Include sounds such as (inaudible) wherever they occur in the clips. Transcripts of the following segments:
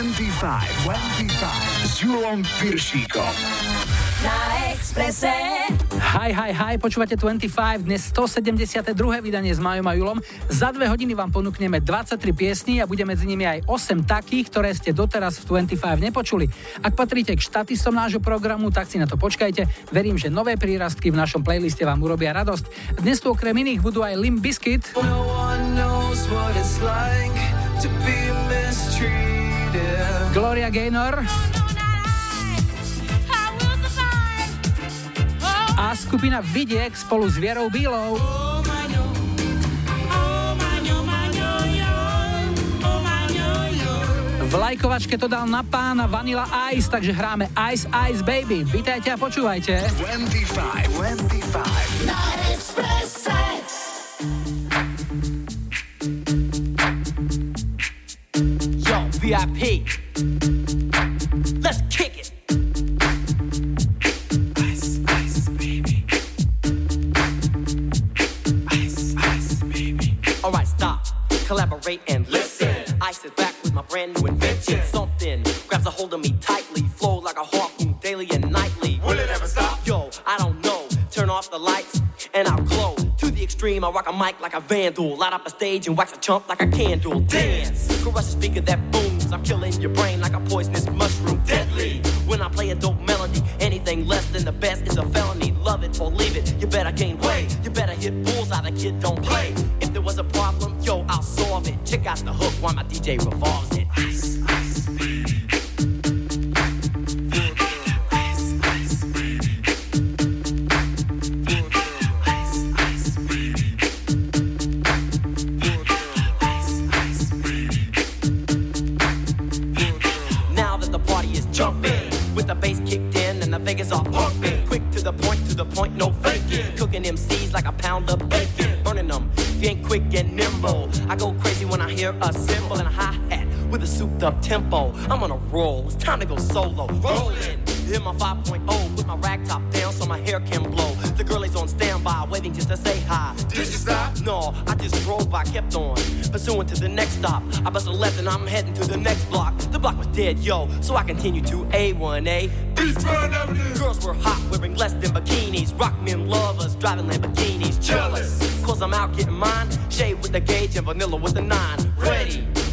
25, 25 s Julom Piršíkom. Na Exprese. Hi, hi, hi, počúvate 25, dnes 172. vydanie s Majom a Julom. Za dve hodiny vám ponúkneme 23 piesní a bude medzi nimi aj 8 takých, ktoré ste doteraz v 25 nepočuli. Ak patríte k štatistom nášho programu, tak si na to počkajte. Verím, že nové prírastky v našom playliste vám urobia radosť. Dnes tu okrem iných budú aj Limp Bizkit. Gloria Gaynor. a skupina Vidiek spolu s Vierou Bílou. V lajkovačke to dal na pána Vanilla Ice, takže hráme Ice Ice Baby. Vítajte a počúvajte. 25, 25. Na VIP. Collaborate and listen. I sit back with my brand new invention. Something grabs a hold of me tightly, flow like a harpoon daily and nightly. Will it ever stop? Yo, I don't know. Turn off the lights and I'll glow. To the extreme, I rock a mic like a vandal. Light up a stage and wax a chump like a candle. Dance, crush a speaker that booms. I'm killing your brain like a poisonous mushroom. Deadly. When I play a dope melody, anything less than the best is a felony. Love it or leave it. You better gain weight. You better hit bulls out. The kid don't play. If there was a problem, solve it. Check out the hook while my DJ revolves it. Ice, ice, Now that the party is jumping, with the bass kicked in and the Vegas all pumping. Quick to the point, to the point, no faking. Cooking MCs like a pound of bacon. Burning them if you ain't quick and nimble. I go hear a cymbal and a hi hat with a souped up tempo. I'm on a roll, it's time to go solo. Rolling. In my 5.0, with my rag top so my hair can blow. The girl is on standby, waiting just to say hi. Did you stop? No, I just drove by, kept on. Pursuing to the next stop. I bust a left and I'm heading to the next block. The block was dead, yo, so I continue to A1A. Beachfront Avenue. Girls were hot, wearing less than bikinis. Rock men lovers, driving Lamborghinis. Jealous, cause I'm out getting mine. Shade with the gauge and vanilla with the nine. Ready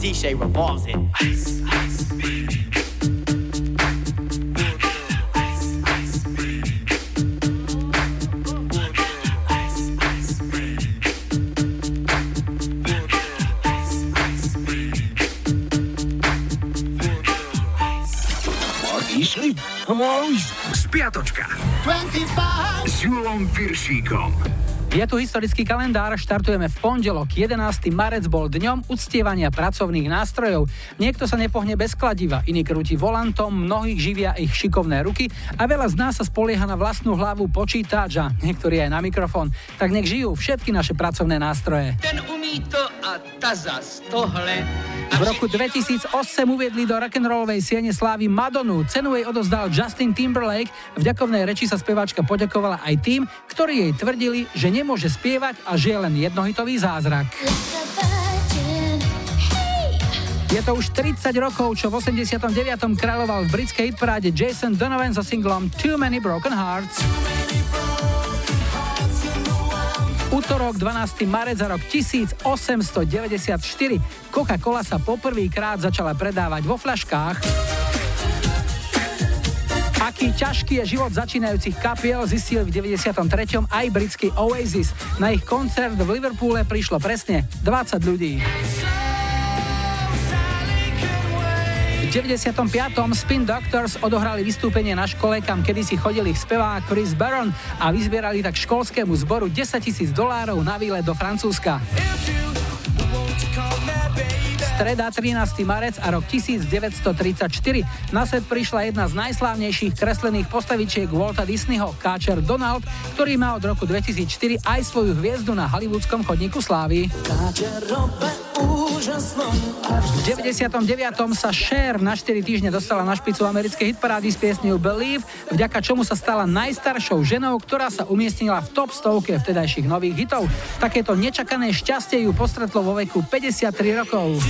DJ revolves it. Historický kalendár, štartujeme v pondelok. 11. marec bol dňom uctievania pracovných nástrojov. Niekto sa nepohne bez kladiva, iný krúti volantom, mnohých živia ich šikovné ruky a veľa z nás sa spolieha na vlastnú hlavu počítač a niektorí aj na mikrofón. Tak nech žijú všetky naše pracovné nástroje. Ten umí to a ta zas tohle. V roku 2008 uviedli do rock'n'rollovej siene slávy Madonu. Cenu jej odozdal Justin Timberlake. V ďakovnej reči sa speváčka poďakovala aj tým, ktorí jej tvrdili, že nemôže spievať a že je len jednohitový zázrak. Je to už 30 rokov, čo v 89. kráľoval v britskej hitparáde Jason Donovan so singlom Too Many Broken Hearts. Útorok 12. marec za rok 1894 Coca-Cola sa poprvýkrát začala predávať vo fľaškách. Aký ťažký je život začínajúcich kapiel, zistil v 93. aj britský Oasis. Na ich koncert v Liverpoole prišlo presne 20 ľudí. 95. Spin Doctors odohrali vystúpenie na škole, kam kedysi chodil ich spevák Chris Barron a vyzbierali tak školskému zboru 10 tisíc dolárov na výlet do Francúzska streda 13. marec a rok 1934. Na svet prišla jedna z najslávnejších kreslených postavičiek Walta Disneyho, káčer Donald, ktorý má od roku 2004 aj svoju hviezdu na hollywoodskom chodníku slávy. V 99. sa Cher na 4 týždne dostala na špicu americkej hitparády s piesňou Believe, vďaka čomu sa stala najstaršou ženou, ktorá sa umiestnila v top stovke vtedajších nových hitov. Takéto nečakané šťastie ju postretlo vo veku 53 rokov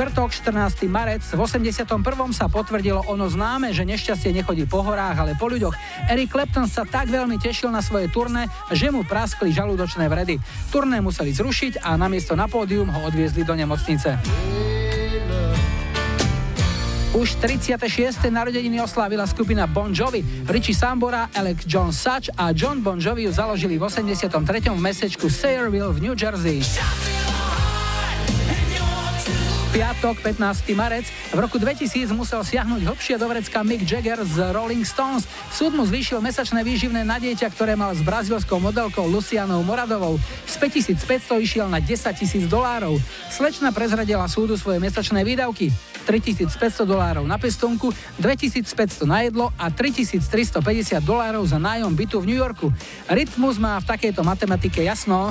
štvrtok 14. marec v 81. sa potvrdilo ono známe, že nešťastie nechodí po horách, ale po ľuďoch. Eric Clapton sa tak veľmi tešil na svoje turné, že mu praskli žalúdočné vredy. Turné museli zrušiť a namiesto na pódium ho odviezli do nemocnice. Už 36. narodeniny oslávila skupina Bon Jovi. Richie Sambora, Alec John Such a John Bon Jovi ju založili v 83. v mestečku Sayreville v New Jersey piatok 15. marec. V roku 2000 musel siahnuť hlbšie do vrecka Mick Jagger z Rolling Stones. Súd mu zvýšil mesačné výživné na dieťa, ktoré mal s brazilskou modelkou Lucianou Moradovou. Z 5500 išiel na 10 000 dolárov. Slečna prezradila súdu svoje mesačné výdavky. 3500 dolárov na pestonku, 2500 na jedlo a 3350 dolárov za nájom bytu v New Yorku. Rytmus má v takejto matematike jasno.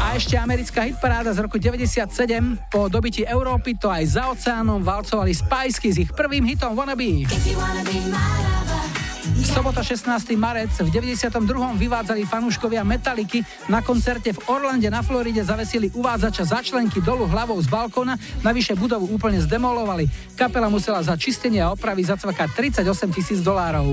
A ešte americká hitparáda z roku 97. Po dobití Európy to aj za oceánom valcovali Spiceky s ich prvým hitom Wanna Be. Sobota 16. marec v 92. vyvádzali fanúškovia Metaliky. Na koncerte v Orlande na Floride zavesili uvádzača za členky dolu hlavou z balkóna, navyše budovu úplne zdemolovali. Kapela musela za čistenie a opravy zacvakať 38 tisíc dolárov.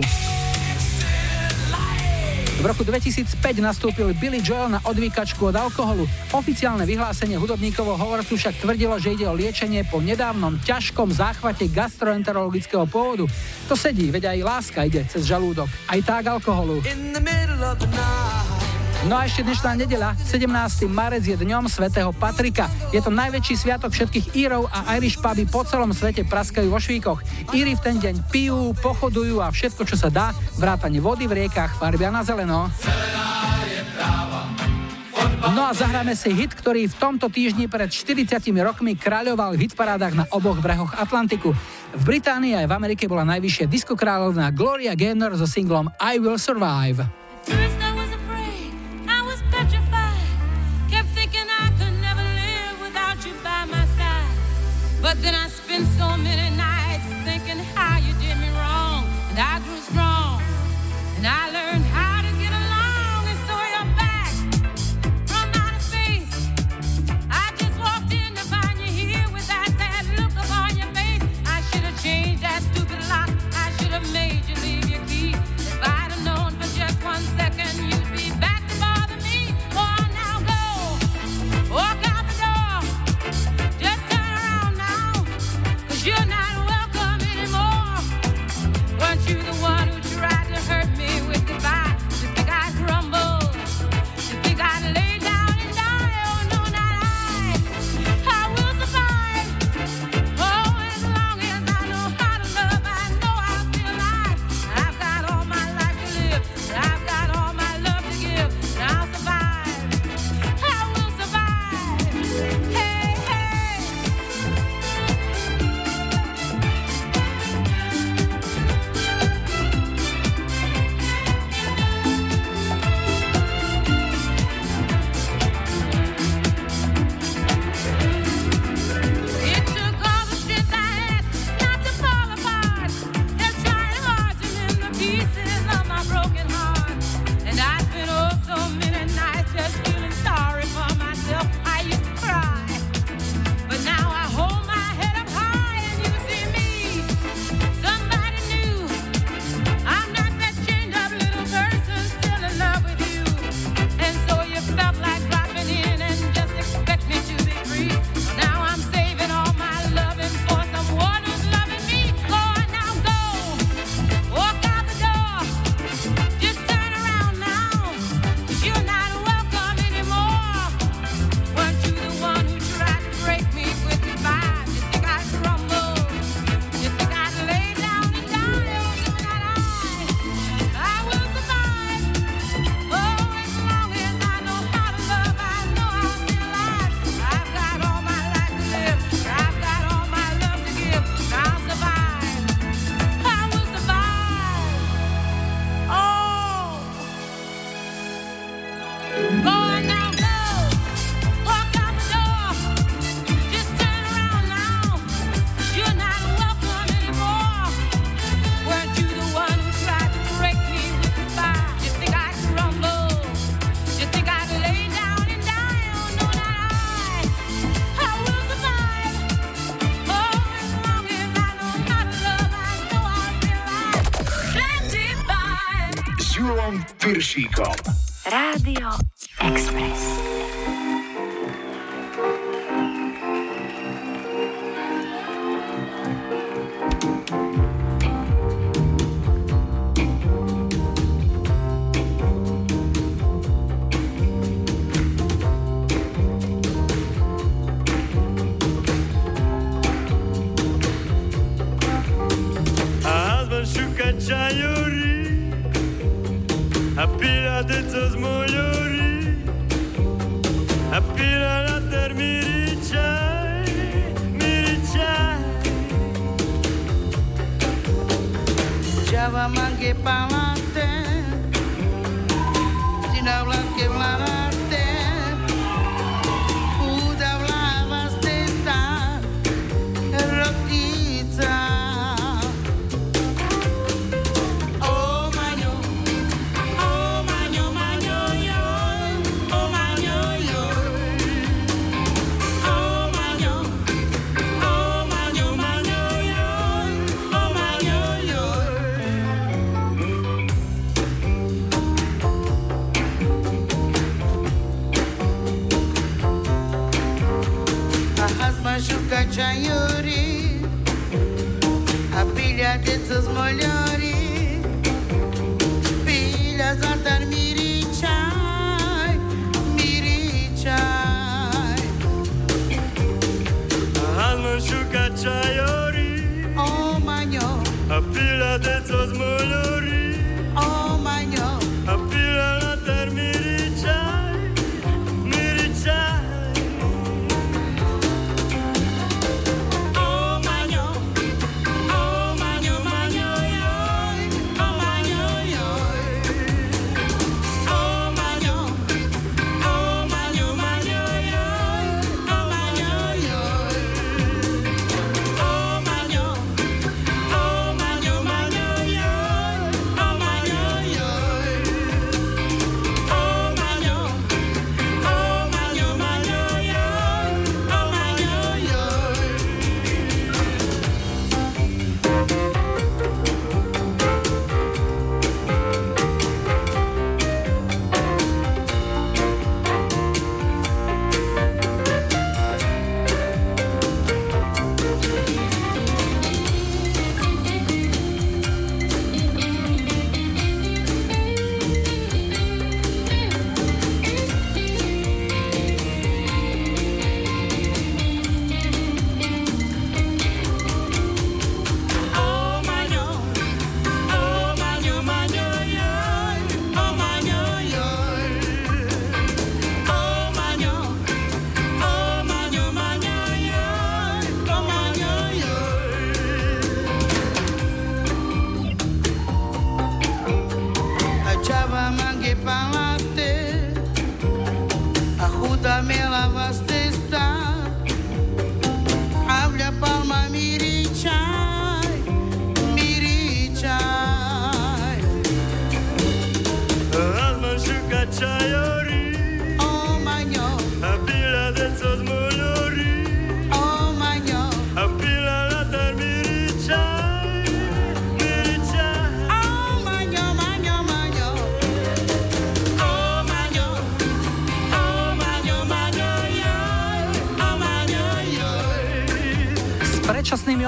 V roku 2005 nastúpil Billy Joel na odvíkačku od alkoholu. Oficiálne vyhlásenie hudobníkovo hovorcu však tvrdilo, že ide o liečenie po nedávnom ťažkom záchvate gastroenterologického pôvodu. To sedí, veď aj láska ide cez žalúdok. Aj tak alkoholu. No a ešte dnešná nedeľa, 17. marec je dňom svätého Patrika. Je to najväčší sviatok všetkých Írov a Irish puby po celom svete praskajú vo švíkoch. Íry v ten deň pijú, pochodujú a všetko, čo sa dá, vrátane vody v riekach, farbia na zeleno. No a zahráme si hit, ktorý v tomto týždni pred 40 rokmi kráľoval v hitparádach na oboch brehoch Atlantiku. V Británii aj v Amerike bola najvyššia diskokráľovná Gloria Gaynor so singlom I Will Survive. But then I Julom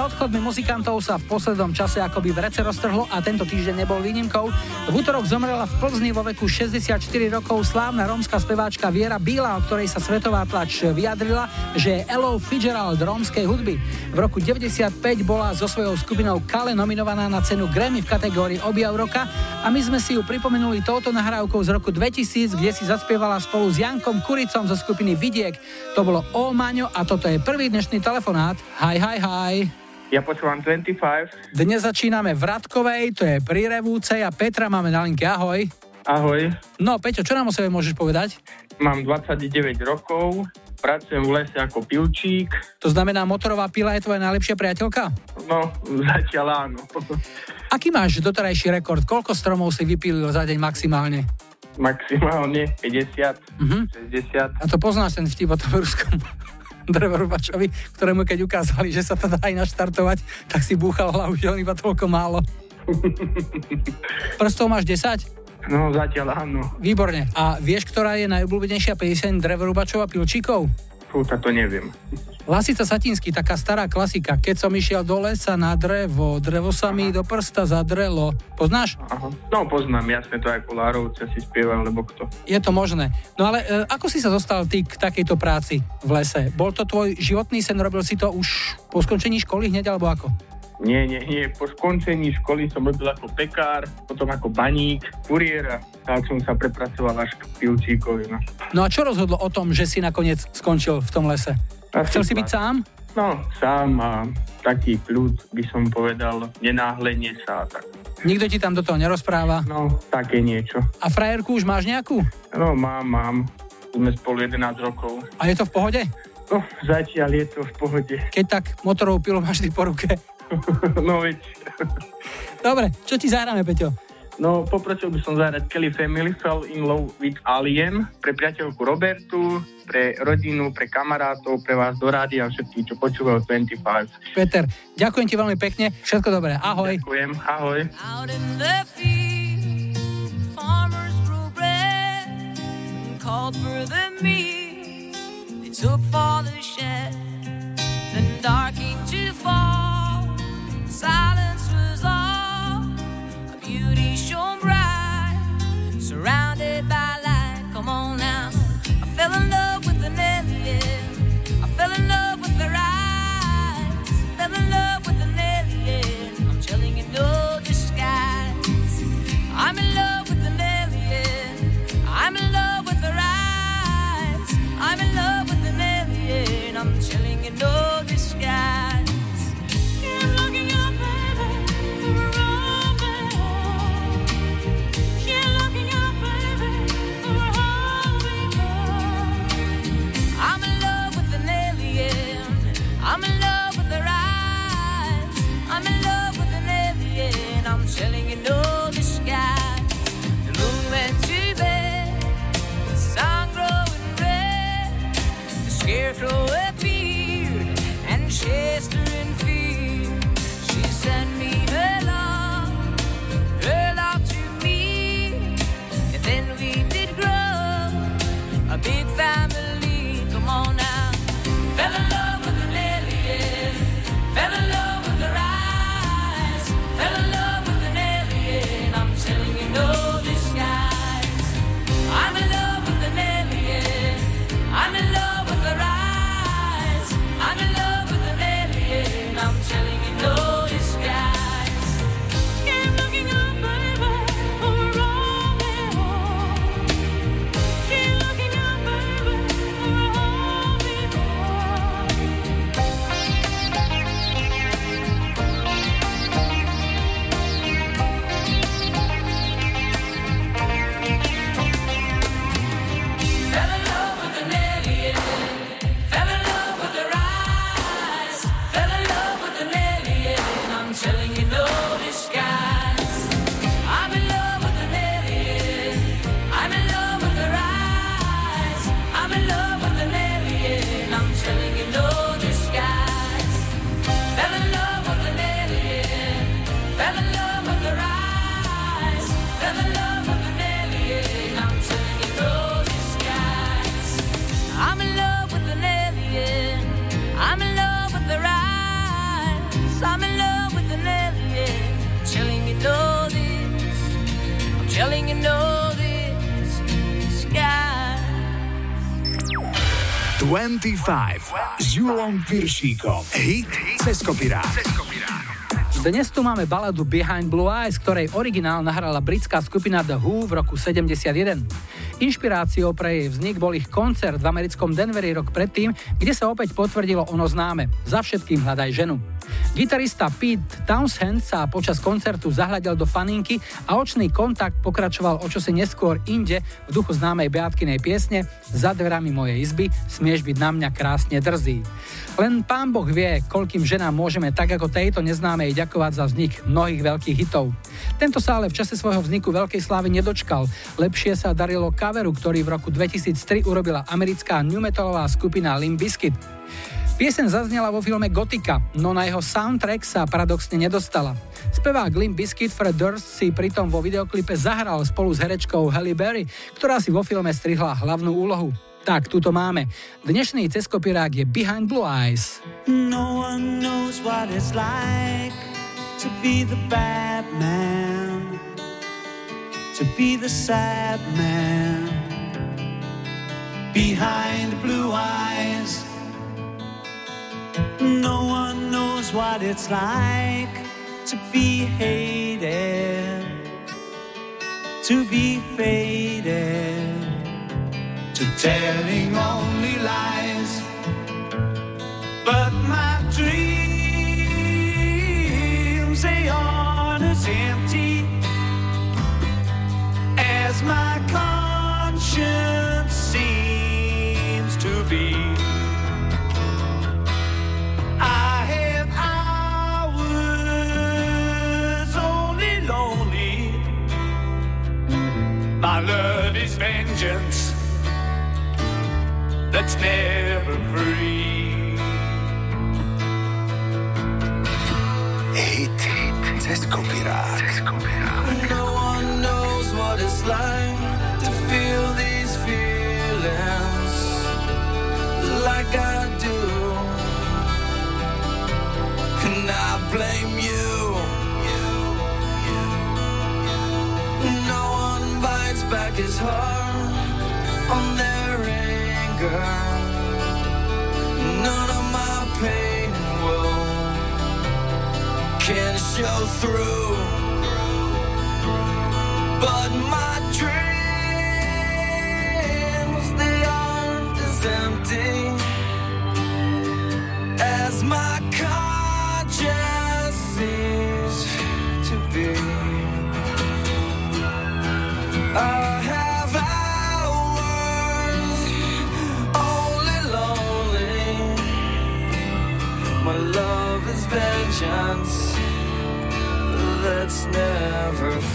odchodmi muzikantov sa v poslednom čase akoby v rece roztrhlo a tento týždeň nebol výnimkou. V útorok zomrela v Plzni vo veku 64 rokov slávna rómska speváčka Viera Bíla, o ktorej sa svetová tlač vyjadrila, že je Elo Fitzgerald rómskej hudby. V roku 95 bola so svojou skupinou Kale nominovaná na cenu Grammy v kategórii Objav roka a my sme si ju pripomenuli touto nahrávkou z roku 2000, kde si zaspievala spolu s Jankom Kuricom zo skupiny Vidiek. To bolo O Maňo a toto je prvý dnešný telefonát. Hi, hi, hi. Ja počúvam 25. Dnes začíname v Radkovej, to je pri Revúcej a Petra máme na linke. Ahoj. Ahoj, No Peťo, čo nám o sebe môžeš povedať? mám 29 rokov, pracujem v lese ako pilčík. To znamená, motorová pila je tvoja najlepšia priateľka? No, (laughs) zatiaľ áno. (laughs) Aký máš doterajší rekord? Koľko stromov si vypílil za deň maximálne? Maximálne 50, Mhm. 60. A to poznáš ten vtip o tom (laughs) ruskom drevorubačovi, ktorému keď ukázali, že sa to dá aj naštartovať, tak si búchal hlavu, že on iba toľko málo. (laughs) Prstov máš 10? No, zatiaľ áno. Výborne. A vieš, ktorá je najobľúbenejšia pieseň Drevorubačov a Pilčíkov? Fú, to neviem. Lasica Satinský, taká stará klasika. Keď som išiel do lesa na drevo, drevo sa mi do prsta zadrelo. Poznáš? Aha. No, poznám, jasne, to ako Lárovce si spieval, lebo kto. Je to možné. No ale e, ako si sa dostal ty k takejto práci v lese? Bol to tvoj životný sen, robil si to už po skončení školy hneď, alebo ako? Nie, nie, nie. Po skončení školy som robil ako pekár, potom ako baník, kuriér a tak som sa prepracoval až k pilčíkovi. No. no a čo rozhodlo o tom, že si nakoniec skončil v tom lese? Asi Chcel si byť sám? No, sám a taký kľud by som povedal, nenáhlenie sa tak. Nikto ti tam do toho nerozpráva? No, také niečo. A frajerku už máš nejakú? No, mám, mám. Sme spolu 11 rokov. A je to v pohode? No, zatiaľ je to v pohode. Keď tak motorovú pilu máš ty po ruke. (laughs) no veď. Dobre, čo ti zahráme, Peťo? No, poprosil by som zahrať Kelly Family Fell in Love with Alien pre priateľku Robertu, pre rodinu, pre kamarátov, pre vás do rády a všetkých, čo počúvajú 25. Peter, ďakujem ti veľmi pekne, všetko dobré, ahoj. Ďakujem, ahoj. Out in the field, farmers grew bread and called for the meat. They took for the shed, then dark to fall. Silence was all beauty shone bright, surrounded by light. Come on now, I fell in love with an alien. I fell in love with her eyes. Fell in love with an alien. I'm telling you, no disguise. I'm in love with an alien. I'm in love with her eyes. I'm in love with an alien. I'm telling you, no Scarecrow appeared and chased her s Julom Viršíkom. Hit cez. Dnes tu máme baladu Behind Blue Eyes, ktorej originál nahrala britská skupina The Who v roku 71. Inšpiráciou pre jej vznik bol ich koncert v americkom Denveri rok predtým, kde sa opäť potvrdilo ono známe. Za všetkým hľadaj ženu. Gitarista Pete Townshend sa počas koncertu zahľadil do faninky a očný kontakt pokračoval o čosi neskôr inde v duchu známej Beatkinej piesne Za dverami mojej izby smieš byť na mňa krásne drzý. Len pán Boh vie, koľkým ženám môžeme tak ako tejto neznámej ďakovať za vznik mnohých veľkých hitov. Tento sa ale v čase svojho vzniku veľkej slávy nedočkal. Lepšie sa darilo coveru, ktorý v roku 2003 urobila americká new metalová skupina Limp Bizkit. Piesen zaznela vo filme Gotika, no na jeho soundtrack sa paradoxne nedostala. Spevák Limp Bizkit Fred Durst si pritom vo videoklipe zahral spolu s herečkou Halle Berry, ktorá si vo filme strihla hlavnú úlohu. Tak, tuto máme. Dnešný ceskopirák je Behind Blue Eyes. No one knows what it's like to be the bad man, to be the sad man behind blue eyes. No one knows what it's like to be hated, to be faded, to telling only lies. But my dreams, they aren't as empty as my My love is vengeance that's never free. Hit, hit, ceskopirák. No one knows what it's like to feel these feelings like I do. And I blame you. Back his heart on their anger. None of my pain will can show through. But my dreams, never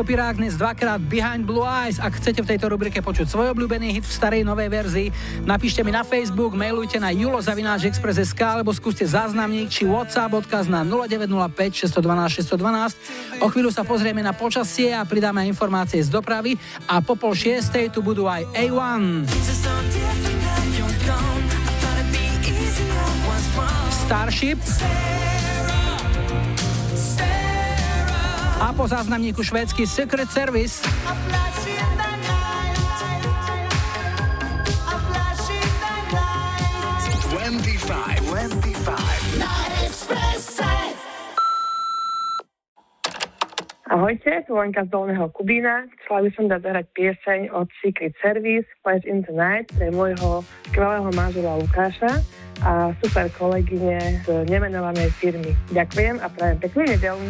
kopirák dnes dvakrát Behind Blue Eyes. Ak chcete v tejto rubrike počuť svoj obľúbený hit v starej novej verzii, napíšte mi na Facebook, mailujte na julozavináčexpress.sk alebo skúste záznamník či WhatsApp odkaz na 0905 612 612. O chvíľu sa pozrieme na počasie a pridáme informácie z dopravy a po pol šiestej tu budú aj A1. Starship po záznamníku švédsky Secret Service. Ahoj, Ahojte, tu Lenka z Dolného Kubína. Chcela by som dať zahrať pieseň od Secret Service Flash in the Night pre môjho skvelého manžela Lukáša a super kolegyne z nemenovanej firmy. Ďakujem a prajem peknú nedelu.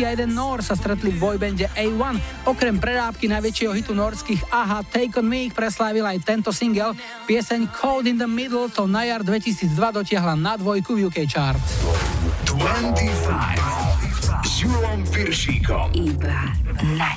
Česi a jeden Nor sa stretli v boybande A1. Okrem prerábky najväčšieho hitu norských Aha Take On Me ich preslávil aj tento single. Pieseň Cold in the Middle to na jar 2002 dotiahla na dvojku v UK chart. 25 s Júlom Viršíkom. Iba na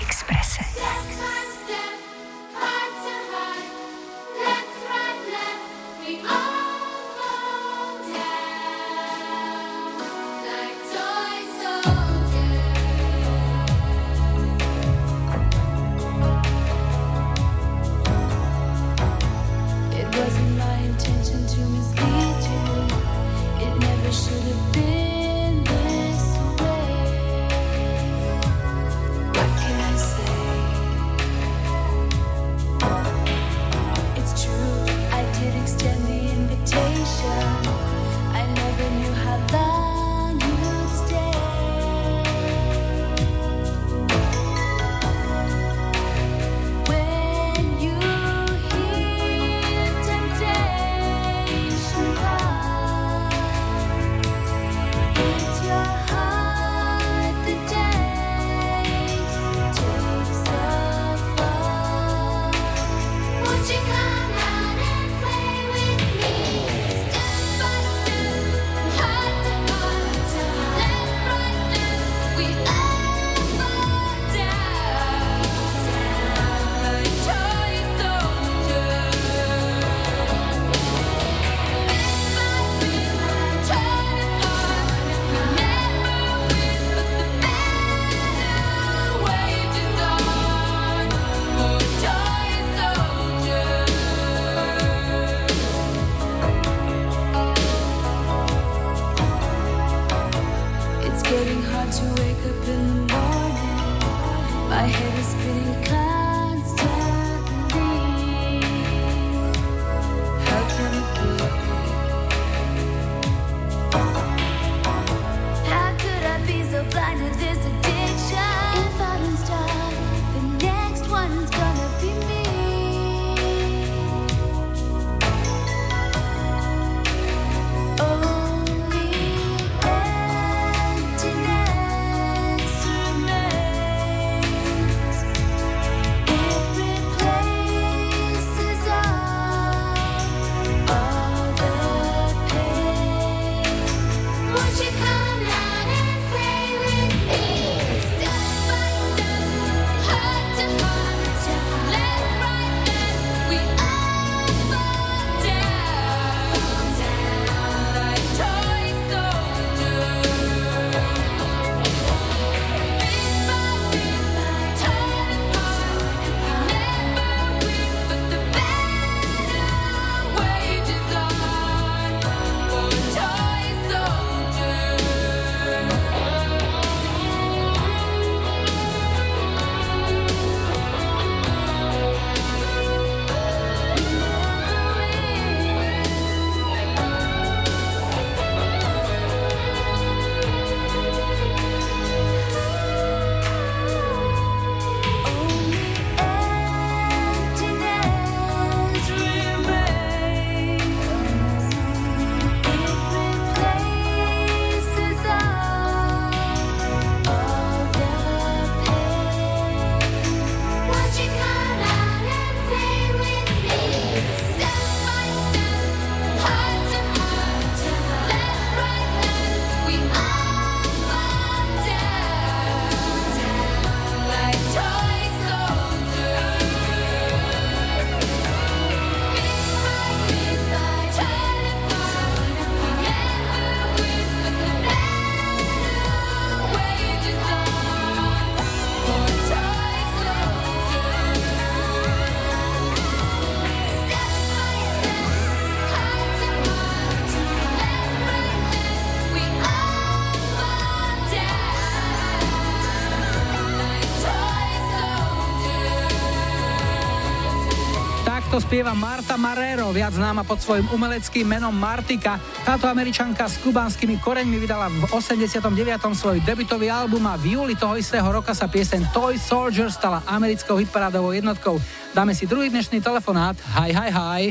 Takto spieva Marta Marrero, viac známa pod svojim umeleckým menom Martika. Táto američanka s kubanskými koreňmi vydala v 89. svoj debutový album a v júli toho istého roka sa pieseň Toy Soldier stala americkou hitparádovou jednotkou. Dáme si druhý dnešný telefonát. Hi, hi, hi.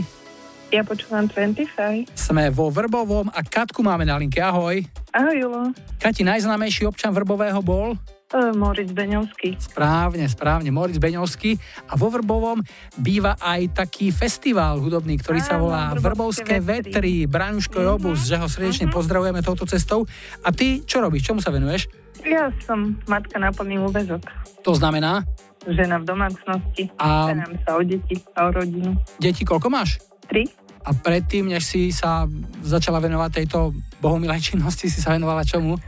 Ja počúvam 25. Sme vo Vrbovom a Katku máme na linke. Ahoj. Ahoj, Julo. Kati, najznámejší občan Vrbového bol? Uh, Moritz Beňovský. Správne, správne, Moritz Beňovský. A vo Vrbovom býva aj taký festival hudobný, ktorý sa Áno, volá Vrbovské Vrbovské vetry. Braňuško mm-hmm. Že ho srdečne mm-hmm. pozdravujeme touto cestou. A ty čo robíš? Čomu sa venuješ? Ja som matka na plný úvezok. To znamená, Žena v domácnosti. A- Starám sa o deti a o rodinu. deti koľko máš? Tri. A predtým, než si sa začala venovať tejto bohumilej činnosti, si sa venovala čomu?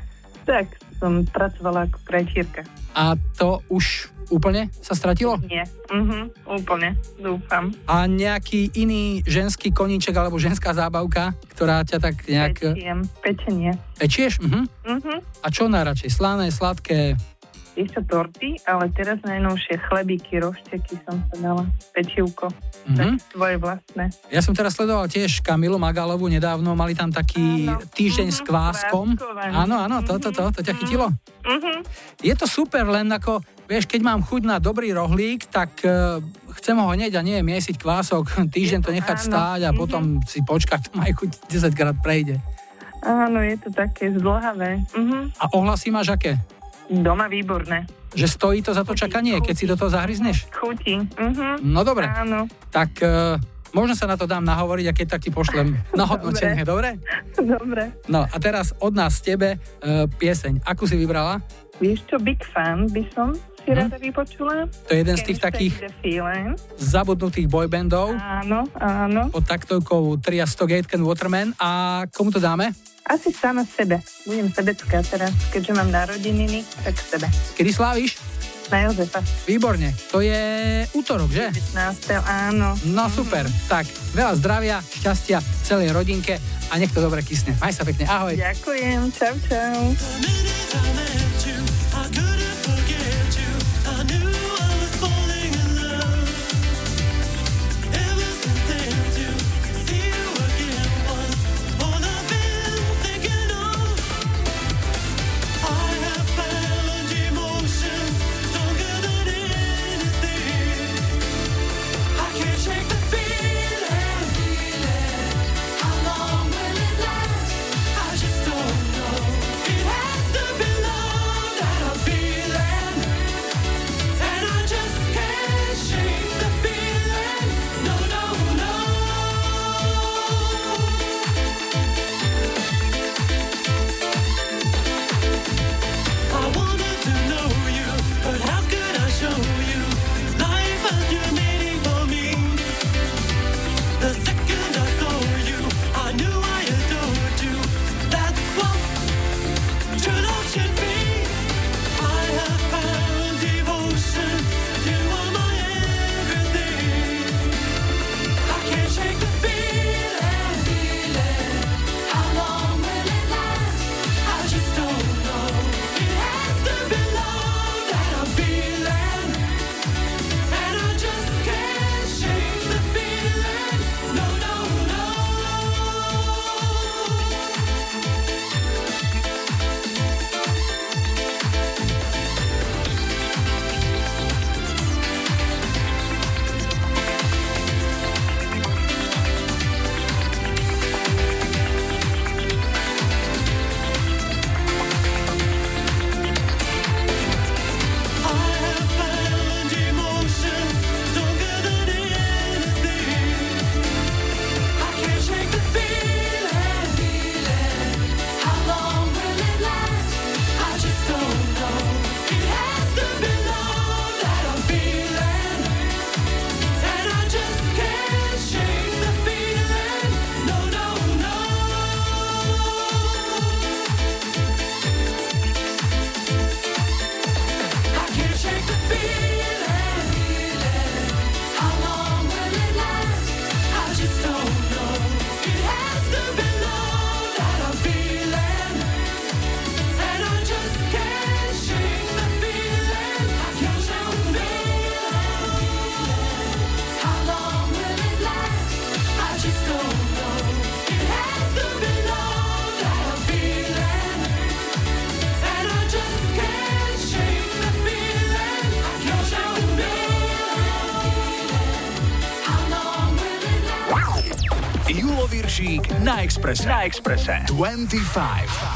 Tak, som pracovala ako krajčírka. A to už úplne sa stratilo? Nie. Mhm, úplne, dúfam. A nejaký iný ženský koníček alebo ženská zábavka, ktorá ťa tak nejak... Pečiem, pečenie. Pečieš? Mhm. Mhm. A čo najradšej? Slané, sladké? Ešte torty, ale teraz najnovšie chlebíky, rošteky som sa dala. Pečivko. Mhm. Tak tvoje vlastné. Ja som teraz sledoval tiež Kamilu Magalovu nedávno, mali tam taký týždeň s kváskom. kváskovanie. Áno, áno, to, to, to, to ťa chytilo? Mhm. Je to super, len ako, vieš, keď mám chuť na dobrý rohlík, tak uh, chcem ho hneď a nie miesiť kvások, (laughs) týždeň to nechať áno. stáť a potom si počkať, to aj chuť 10 krát prejde. Áno, je to také zdlhavé. Mhm. A ohlasy máš aké? Doma výborné. Že stojí to za to čakanie, keď si do toho zahryzneš? Chutí. Mhm. No dobre. Áno. Tak uh, možno sa na to dám nahovoriť a keď tak ti pošlem (laughs) na hodnotenie, dobre? Dobre. No a teraz od nás tebe uh, pieseň. Akú si vybrala? Vieš čo, big fan by som si Mhm. rada vypočula. To je jeden z tých takých zabudnutých boybandov Áno, áno. pod taktovkou Tria Stogate Can Waterman. A komu to dáme? Asi sama sebe. Budem sebecká teraz, keďže mám narodeniny, tak sebe. Kedy sláviš? Na Jozefa. Výborne. To je útorok, že? 15. áno. No super. Tak, veľa zdravia, šťastia celej rodinke a nech to dobre kysne. Maj sa pekne. Ahoj. Ďakujem. Čau, čau. Na Exprese. Na Exprese. 25.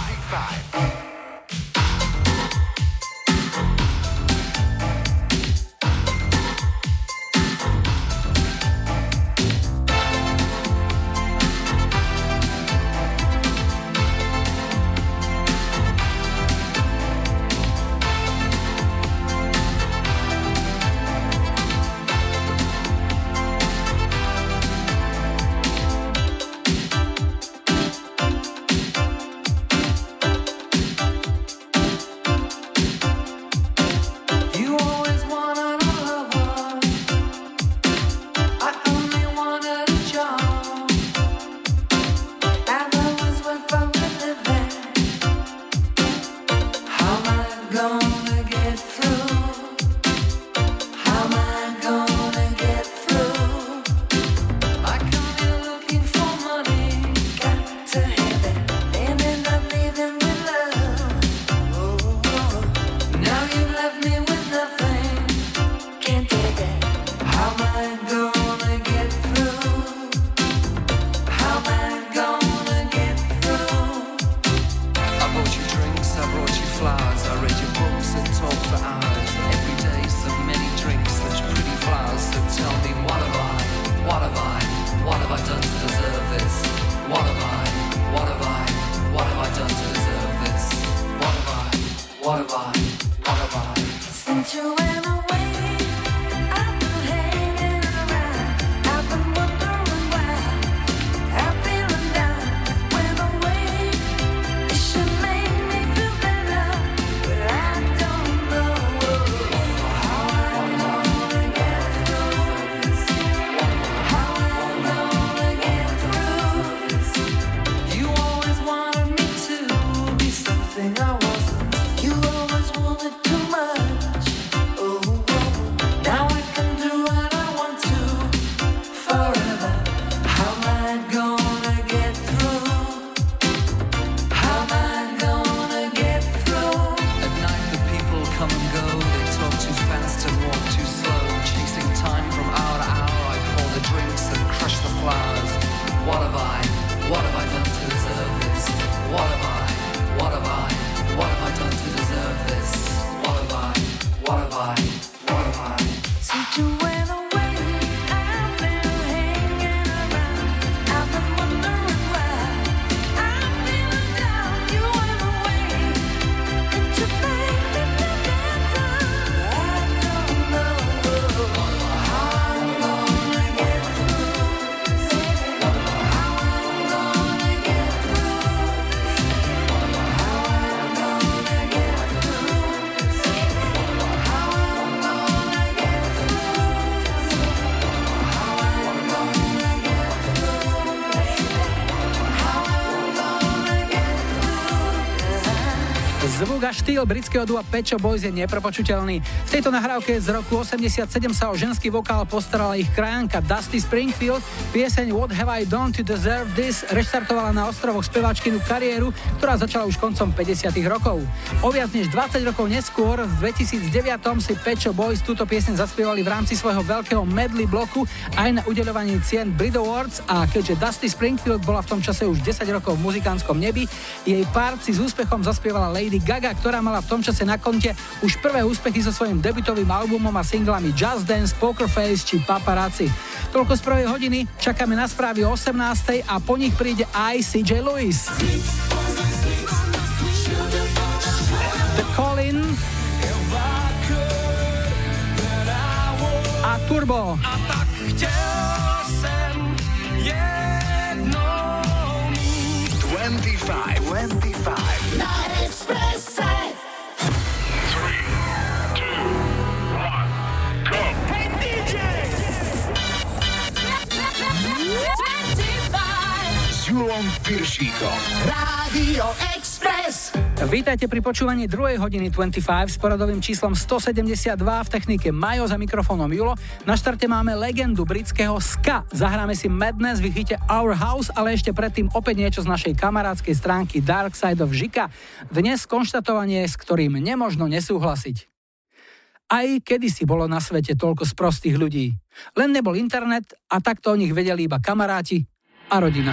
Štýl britského dua Pecho Boys je neprepočuteľný. V tejto nahrávke z roku 87 sa o ženský vokál postarala ich krajanka Dusty Springfield. Pieseň What Have I Done to Deserve This reštartovala na ostrovoch speváčkinu kariéru, ktorá začala už koncom 50 rokov. O viac než 20 rokov neskôr, v 2009 si Pecho Boys túto pieseň zaspievali v rámci svojho veľkého medley bloku aj na udeľovaní cien Brit Awards a keďže Dusty Springfield bola v tom čase už 10 rokov v muzikánskom nebi, jej pár si s úspechom zaspievala Lady Gaga, ktorá mala v tom čase na konte už prvé úspechy so svojím debutovým albumom a singlami Just Dance, Poker Face či Paparazzi. Toľko z prvej hodiny, čakáme na správy o 18. a po nich príde aj CJ Lewis. The Colin a Turbo. A tak chtěl jsem jednou 25, 25. Na Expresse. Julom Piršíkom. Rádio Express. Vítajte pri počúvaní druhej hodiny 25 s poradovým číslom 172 v technike Majo za mikrofónom Julo. Na štarte máme legendu britského ska. Zahráme si Madness v hite Our House, ale ešte predtým opäť niečo z našej kamarádskej stránky Dark Side of Žika. Dnes konštatovanie, s ktorým nemožno nesúhlasiť. Aj kedysi bolo na svete toľko sprostých ľudí. Len nebol internet a takto o nich vedeli iba kamaráti a rodina.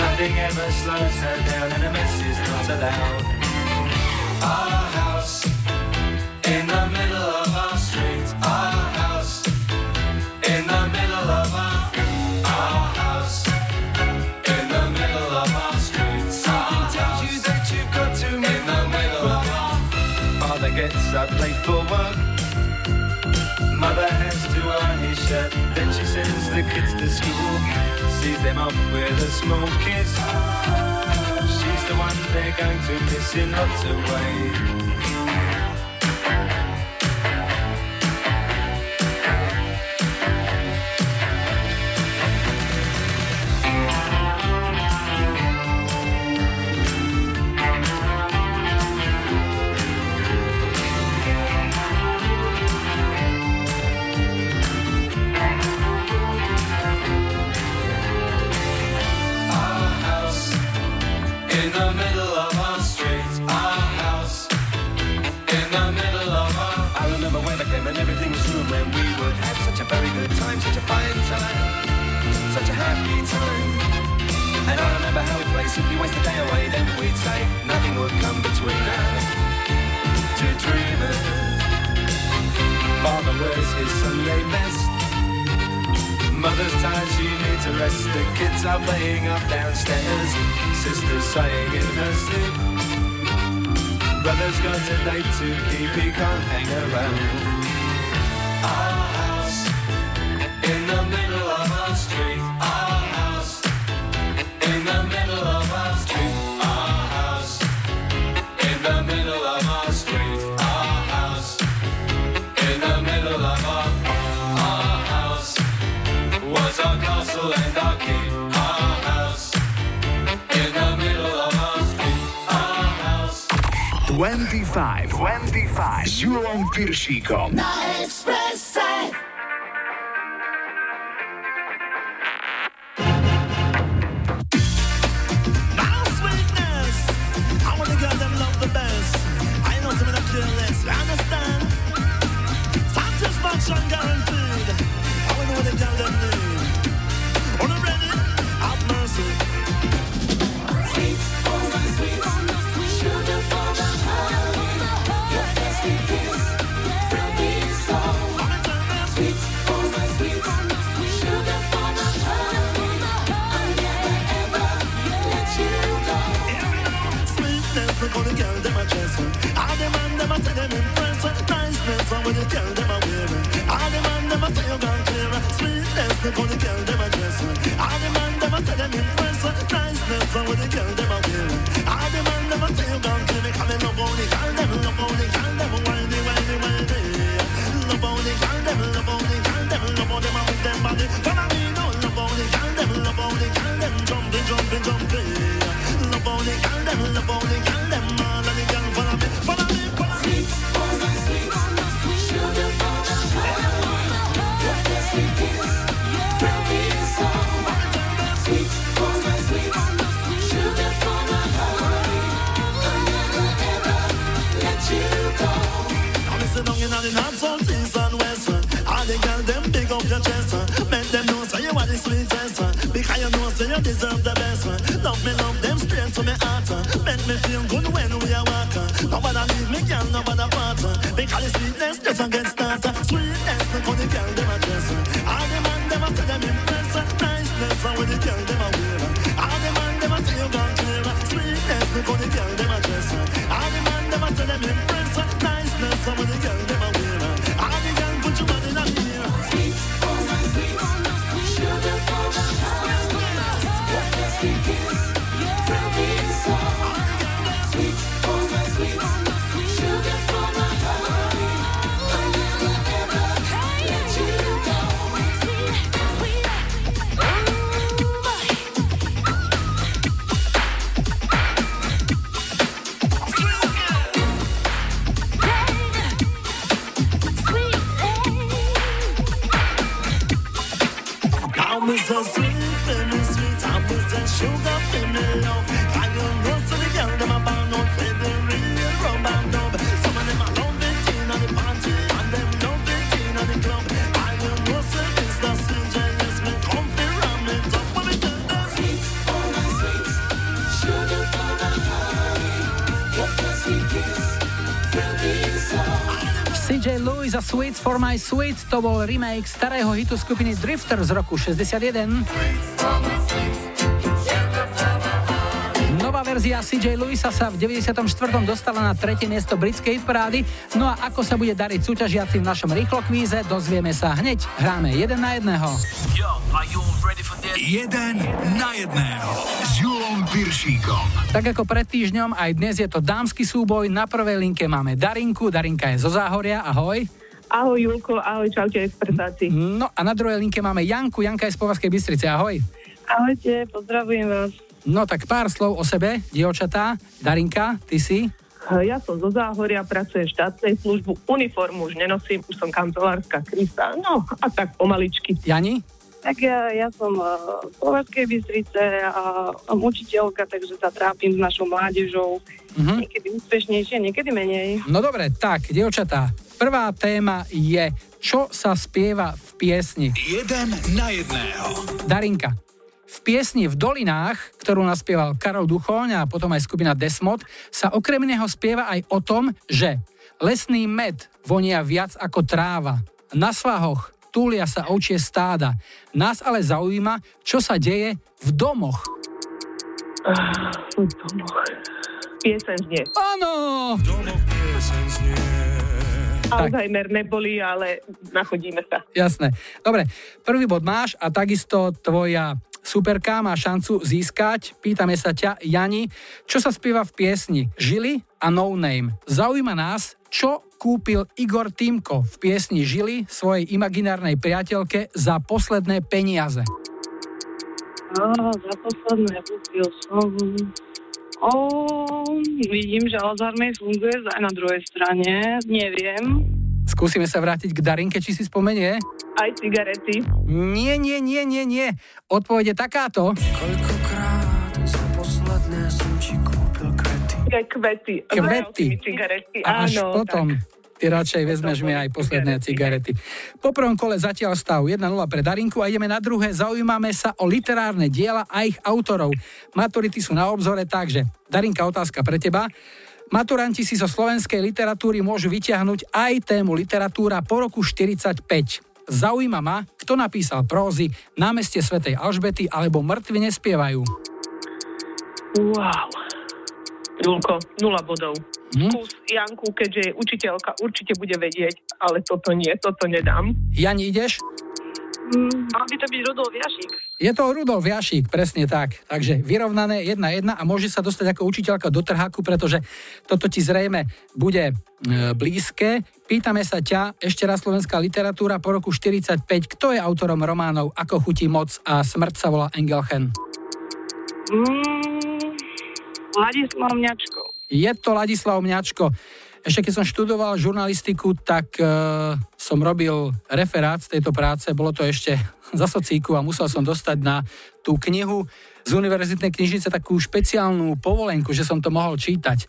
Nothing ever slows her down and a mess is not allowed. Our house in the middle of our street. Our house in the middle of our our house in the middle of our street. Something tells you that you've got to in the middle of our Father gets up late for work. Mother has to iron his shirt. Them off with a small kiss. She's the one they're going to miss in lots of ways. Waste the day away. Then we'd say nothing would come between us. Two dreamers. Father wears his Sunday best. Mother's tired, she needs a rest. The kids are playing up downstairs. Sister's sighing in her sleep. Brother's got a date to keep, he can't hang around. Our house in the middle of our street. Our 25, 25 s Julom How the girl them a wear. All the them a say you you deserve the best one. Love me, love them straight to me heart. Make me feel good when we are walking. No Nobody leave me, girl, no nobody part. Because the sweetness just a get started. Sweetness, the how the girl them a dress. All the man them a say them impressed. Niceness, how the girl them a wear. All the man them a say you gone clear. Sweetness, the how the girl them Sweets for my sweet to bol remake starého hitu skupiny Drifter z roku 61. Nová verzia CJ Lewisa sa v 94. dostala na tretie miesto britskej parády. No a ako sa bude dariť súťažiaci v našom rýchlokvíze, dozvieme sa hneď. Hráme jeden na jedného. Jeden na jedného s Julom Piršíkom. Tak ako pred týždňom, aj dnes je to dámsky súboj. Na prvej linke máme Darinku. Darinka je zo Záhoria. Ahoj. Ahoj Julko, ahoj, čaute expresáci. No a na druhej linke máme Janku. Janka je z Povazkej Bystrice. Ahoj. Ahojte, pozdravujem vás. No tak pár slov o sebe, dievčatá. Darinka, ty si? Ja som zo Záhoria, pracujem v štátnej službu, uniformu už nenosím, už som kancelárska krysa, no a tak pomaličky. Jani? Tak ja, ja som uh, z Považskej Bystrice a som učiteľka, takže sa trápim s našou mládežou. Mhm. Niekedy úspešnejšie, niekedy menej. No dobre, tak, dievčatá. Prvá téma je, čo sa spieva v piesni. Jeden na jedného. Darinka, v piesni v dolinách, ktorú naspieval Karol Duchoň a potom aj skupina Desmod, sa okrem iného spieva aj o tom, že lesný med vonia viac ako tráva. Na svahoch túlia sa ovčie stáda. Nás ale zaujíma, čo sa deje v domoch. V domoch. Pieseň znie. Áno! Alzheimer neboli, ale nachodíme sa. Jasné. Dobre, prvý bod máš a takisto tvoja superka má šancu získať. Pýtame sa ťa, Jani, čo sa spieva v piesni Žili a No Name. Zaujíma nás, čo kúpil Igor Týmko v piesni Žili svojej imaginárnej priateľke za posledné peniaze. Á, za posledné kúpil som... O, vidím, že Alzheimer funguje aj na druhej strane. Neviem. Skúsime sa vrátiť k Darinke, či si spomenie? Aj cigarety. Nie, nie, nie, nie, nie. Odpoveď je takáto. Koľkokrát kvety. Kvety. Kvety. Cigarety, A až áno. potom ty radšej vezmeš mi aj posledné cigarety. Po prvom kole zatiaľ stav 1-0 pre Darinku a ideme na druhé. Zaujímame sa o literárne diela a ich autorov. Maturity sú na obzore, takže Darinka, otázka pre teba. Maturanti si zo slovenskej literatúry môžu vyťahnuť aj tému literatúra po roku 45. Zaujíma ma, kto napísal prózy Námestie svätej Alžbety alebo Mŕtvi nespievajú. Wow. Julko, nula bodov. Hm? Skús Janku, keďže je učiteľka, určite bude vedieť, ale toto nie, toto nedám. Jani, ideš? Mm, mal by to byť Rudolf Jašík. Je to Rudolf Jašík, presne tak. Takže vyrovnané 1-1 a môže sa dostať ako učiteľka do trháku, pretože toto ti zrejme bude e, blízke. Pýtame sa ťa, ešte raz slovenská literatúra po roku 45. Kto je autorom románov Ako chutí moc a Smrť sa volá Engelchen? Mm, Ladislav Mňačko. Je to Ladislav Mňačko. Ešte keď som študoval žurnalistiku, tak e, som robil referát z tejto práce. Bolo to ešte (laughs) za socíku a musel som dostať na tú knihu z univerzitnej knižnice takú špeciálnu povolenku, že som to mohol čítať.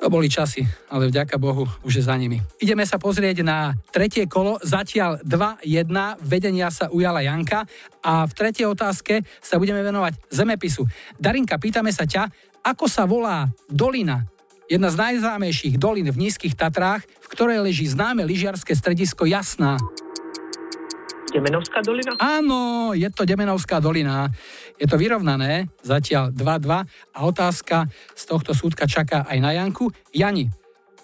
To boli časy, ale vďaka Bohu už je za nimi. Ideme sa pozrieť na tretie kolo. Zatiaľ 2-1, vedenia sa ujala Janka a v tretej otázke sa budeme venovať zemepisu. Darinka, pýtame sa ťa, ako sa volá dolina, jedna z najznámejších dolín v nízkych Tatrách, v ktorej leží známe lyžiarske stredisko Jasná. Demenovská dolina? Áno, je to Demenovská dolina. Je to vyrovnané, zatiaľ 2-2 a otázka z tohto súdka čaká aj na Janku. Jani,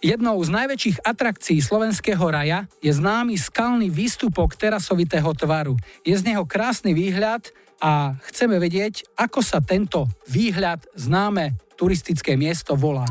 jednou z najväčších atrakcií slovenského raja je známy skalný výstupok terasovitého tvaru. Je z neho krásny výhľad a chceme vedieť, ako sa tento výhľad známe turistické miesto volá.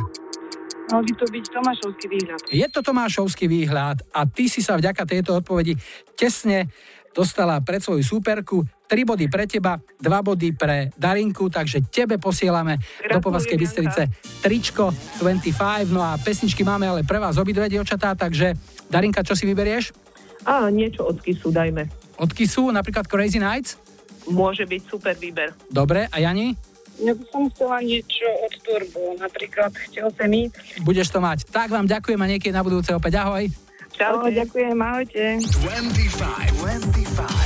Mal by to byť Tomášovský výhľad. Je to Tomášovský výhľad a ty si sa vďaka tejto odpovedi tesne dostala pred svoju súperku. 3 body pre teba, 2 body pre Darinku, takže tebe posielame do Povazkej Bystrice tričko 25, no a pesničky máme ale pre vás obidve dievčatá, takže Darinka, čo si vyberieš? Á, niečo od kisu dajme. Od Kisu, napríklad Crazy Nights? môže byť super výber. Dobre, a Jani? Ja by som chcela niečo od Turbo, napríklad chcel sem ísť. Budeš to mať. Tak vám ďakujem a niekedy na budúce opäť. Ahoj. Čau, ďakujem, ahojte. 25, 25.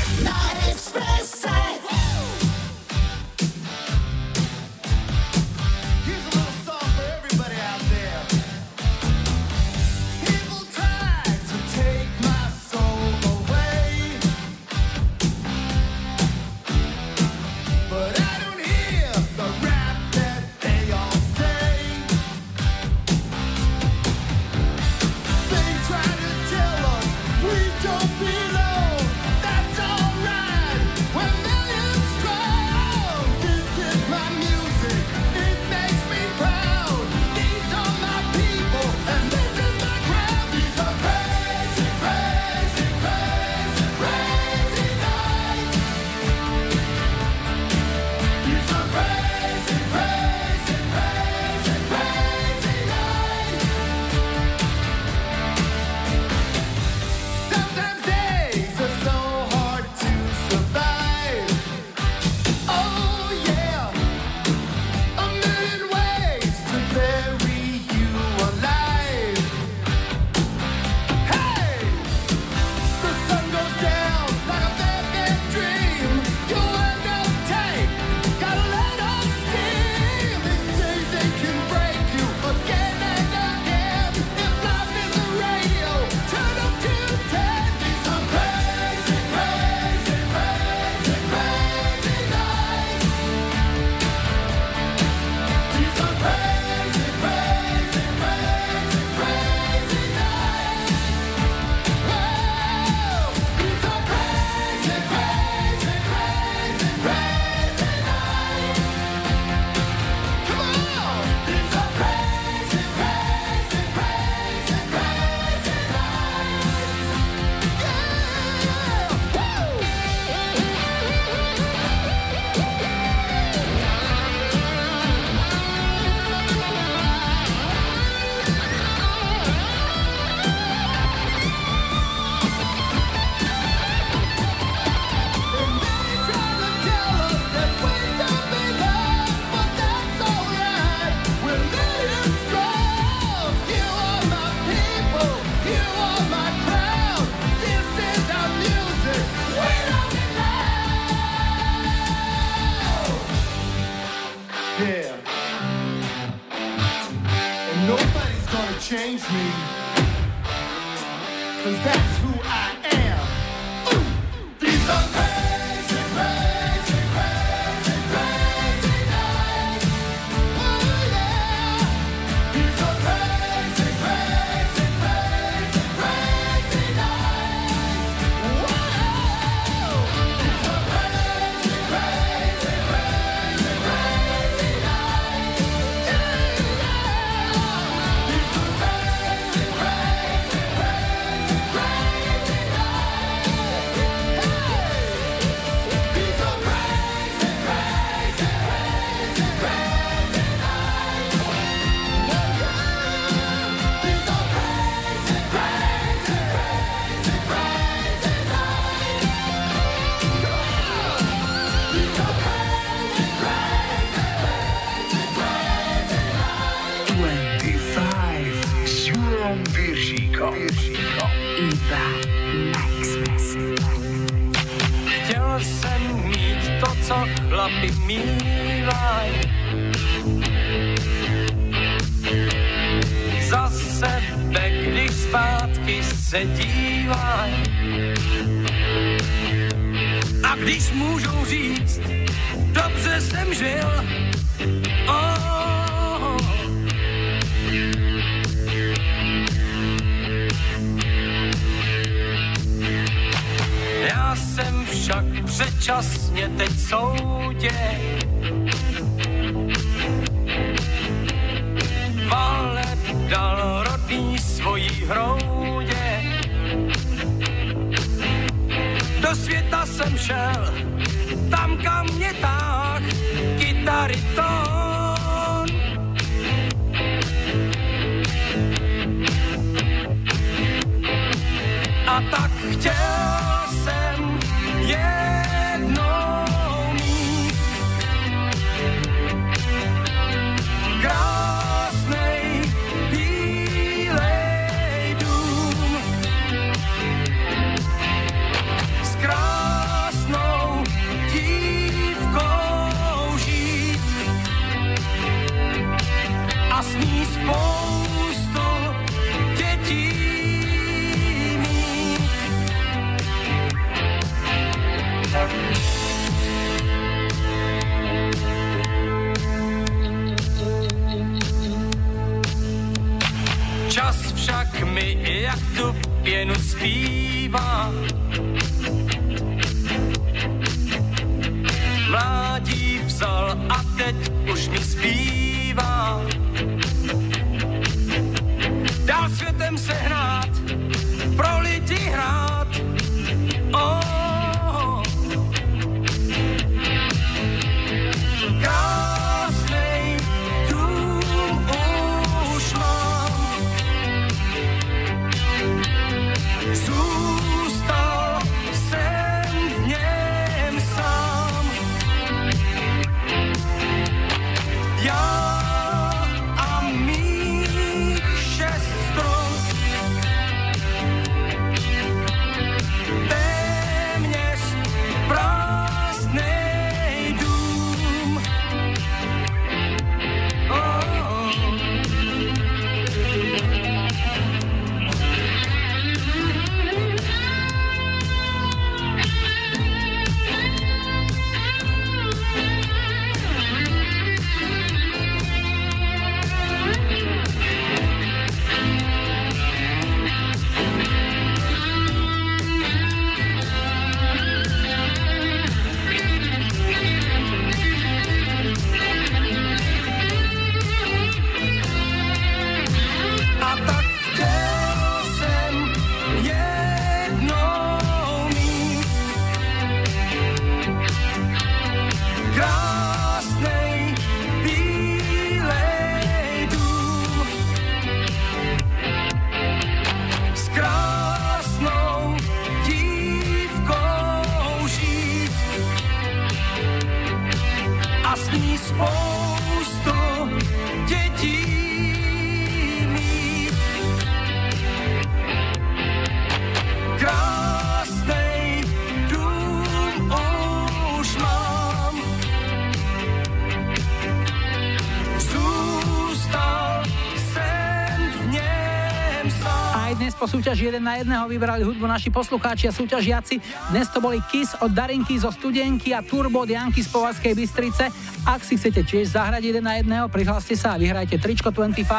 jeden na jedného vybrali hudbu naši poslucháči a súťažiaci. Dnes to boli Kiss od Darinky zo Studenky a Turbo od Janky z Považskej Bystrice. Ak si chcete tiež zahrať jeden na jedného, prihláste sa a vyhrajte tričko 25.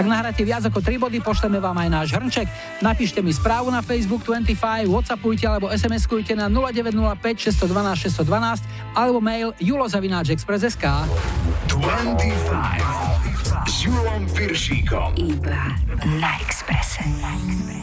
Ak nahráte viac ako 3 body, pošleme vám aj náš hrnček. Napíšte mi správu na Facebook 25, Whatsappujte alebo SMS-kujte na 0905 612 612 alebo mail julozavináčexpress.sk 25 s Júlom Piršíkom. Iba na Expresse. Na Expresse.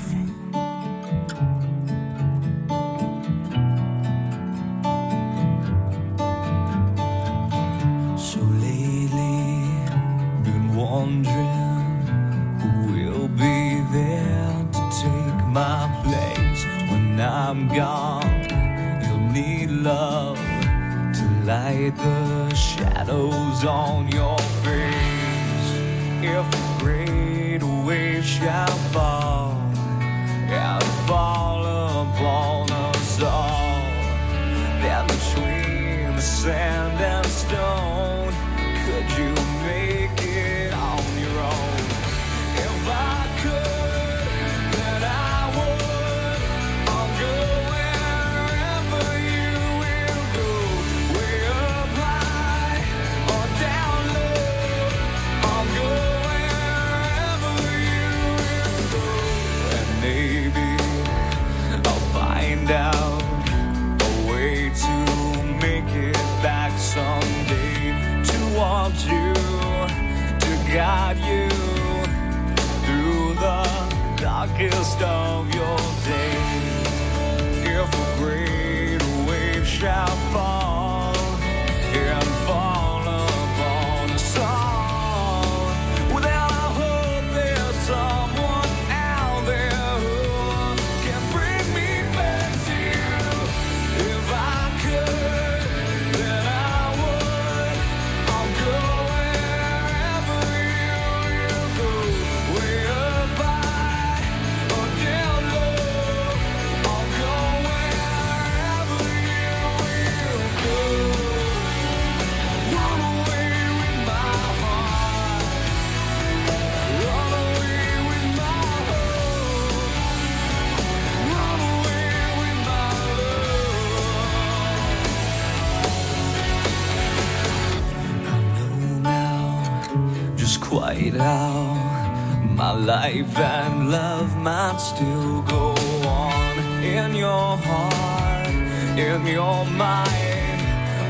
still go on in your heart, in your mind.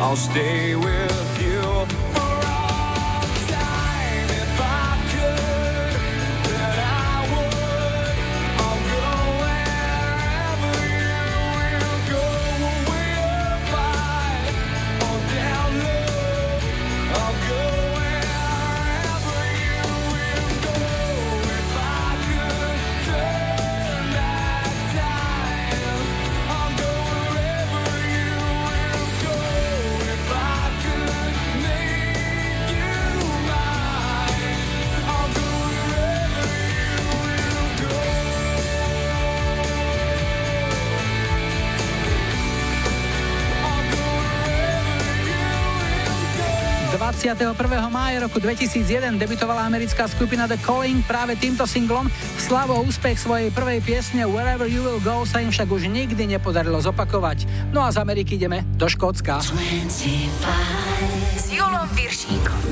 I'll stay with 31. mája roku 2001 debitovala americká skupina The Calling práve týmto singlom. Slavo úspech svojej prvej piesne Wherever You Will Go sa im však už nikdy nepodarilo zopakovať. No a z Ameriky ideme do Škótska. S Julom Viršíkom.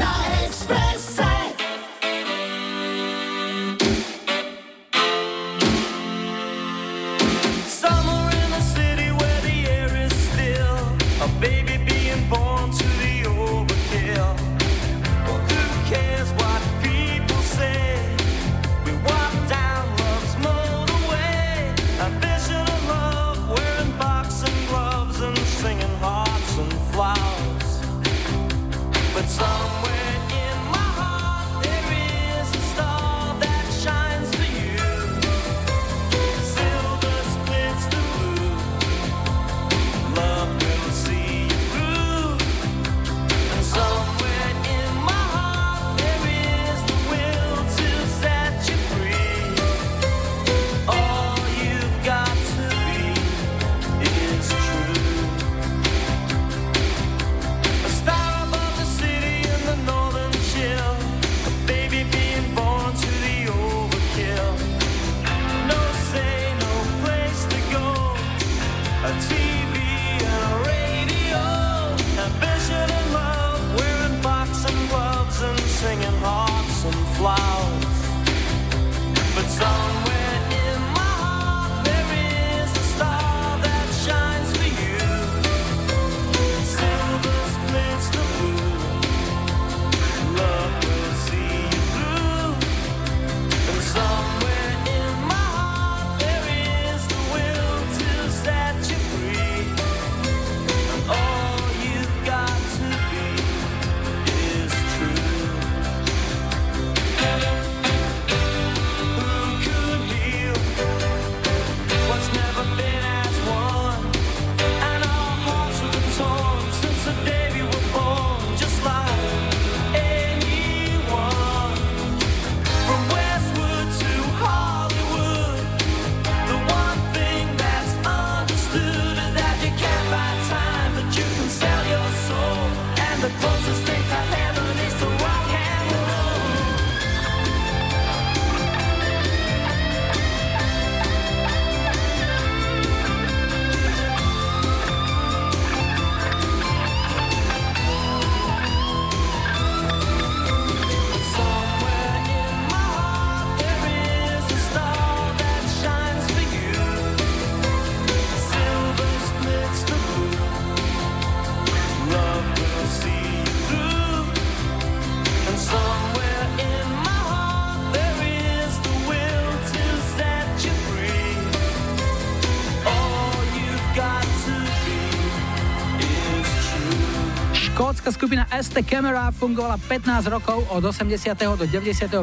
ST Camera fungovala 15 rokov od 80. do 95.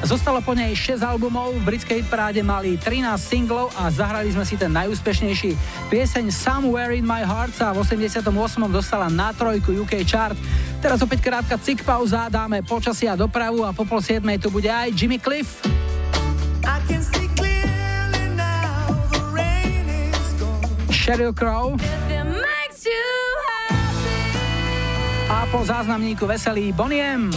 Zostalo po nej 6 albumov, v britskej paráde mali 13 singlov a zahrali sme si ten najúspešnejší. Pieseň Somewhere in my heart sa v 88. dostala na trojku UK chart. Teraz opäť krátka cik pauza, dáme počasie a dopravu a po pol 7. tu bude aj Jimmy Cliff. Sheryl Crow. po záznamníku veselý Boniem.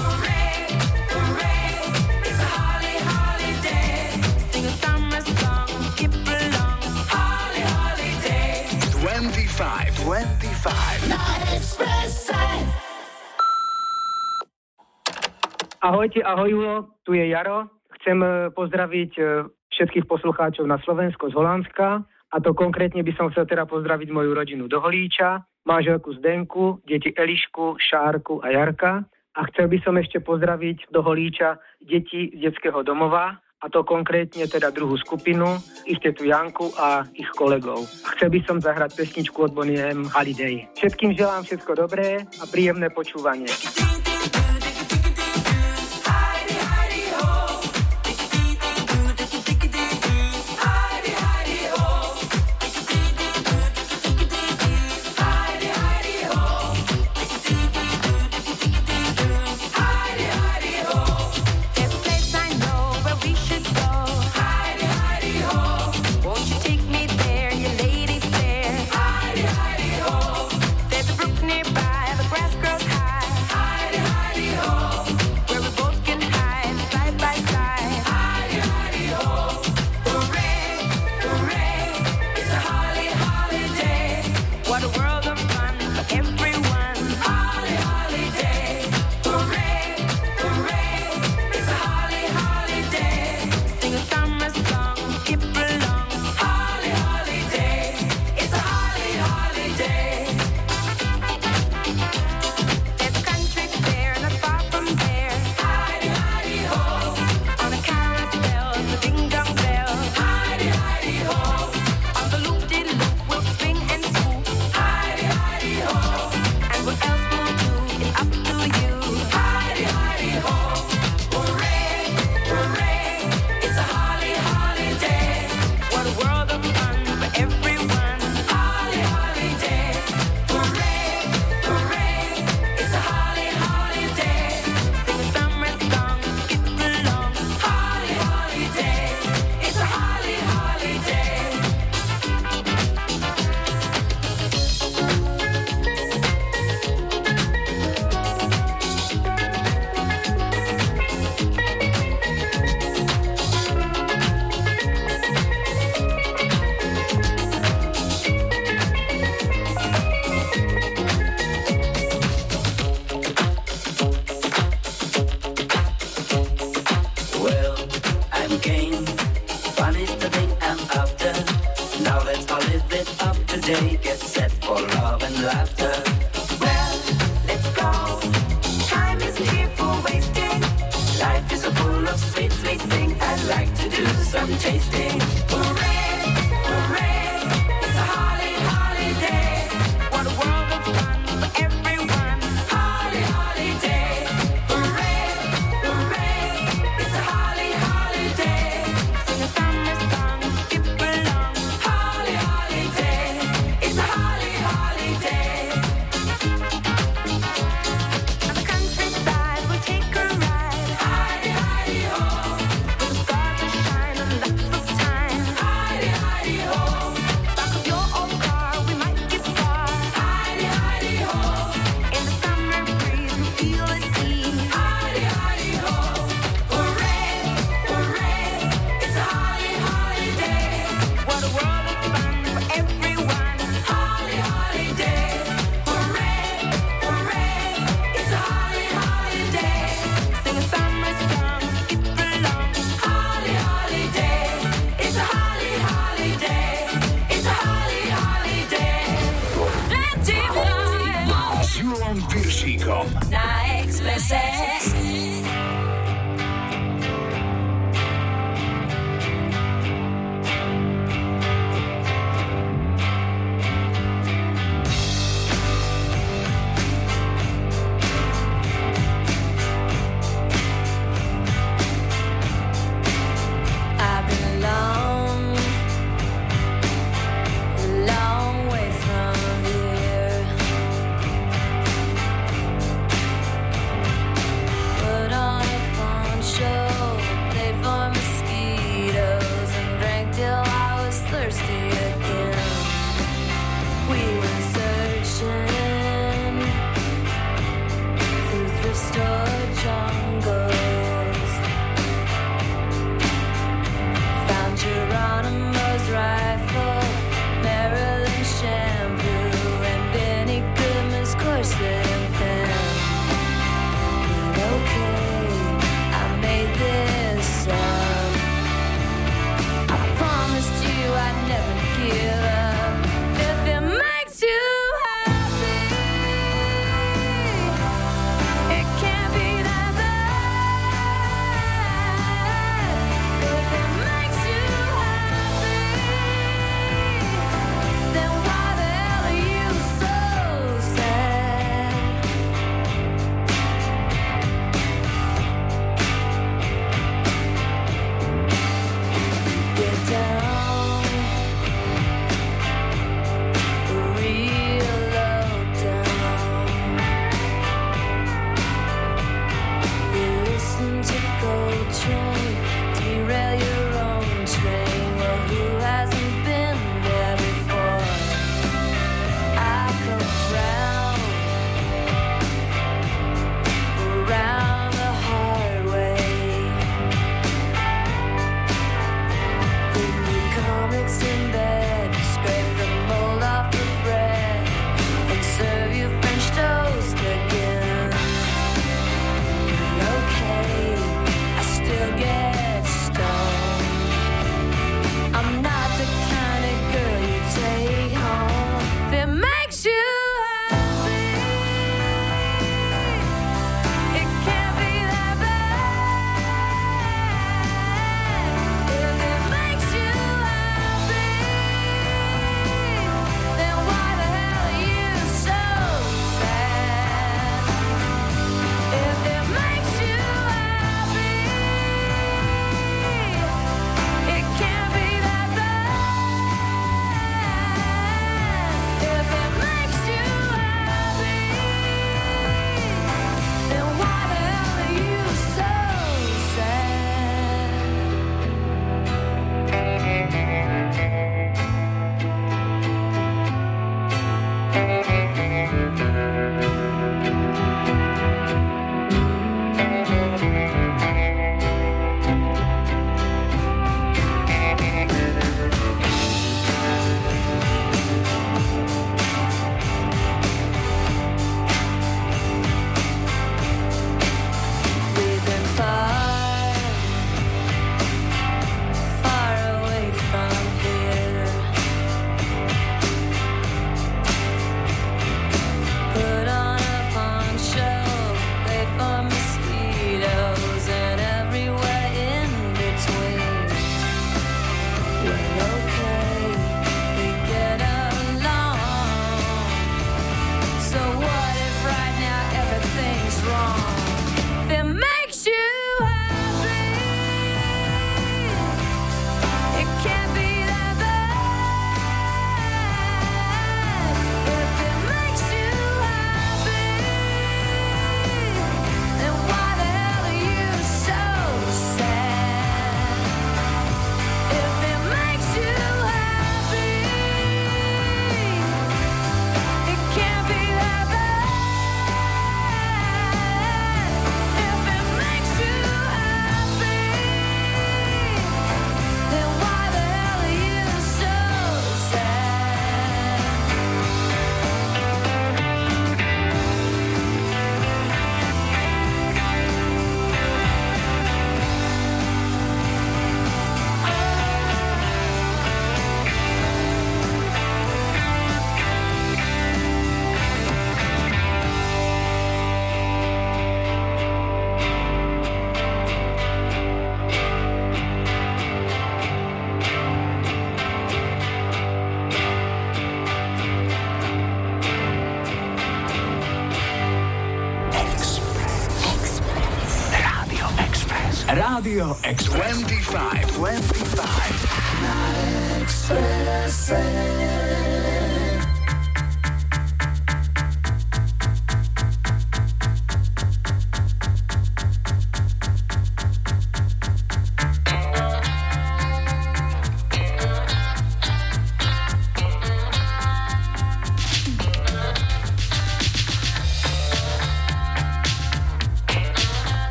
Ahojte, ahoj Julo, tu je Jaro. Chcem eh, pozdraviť eh, všetkých poslucháčov na Slovensko z Holandska a to konkrétne by som chcel teda pozdraviť moju rodinu do Holíča, manželku Zdenku, deti Elišku, Šárku a Jarka. A chcel by som ešte pozdraviť do Holíča deti z detského domova, a to konkrétne teda druhú skupinu, ich tetu Janku a ich kolegov. A chcel by som zahrať pesničku od Bonnie M. Holiday. Všetkým želám všetko dobré a príjemné počúvanie.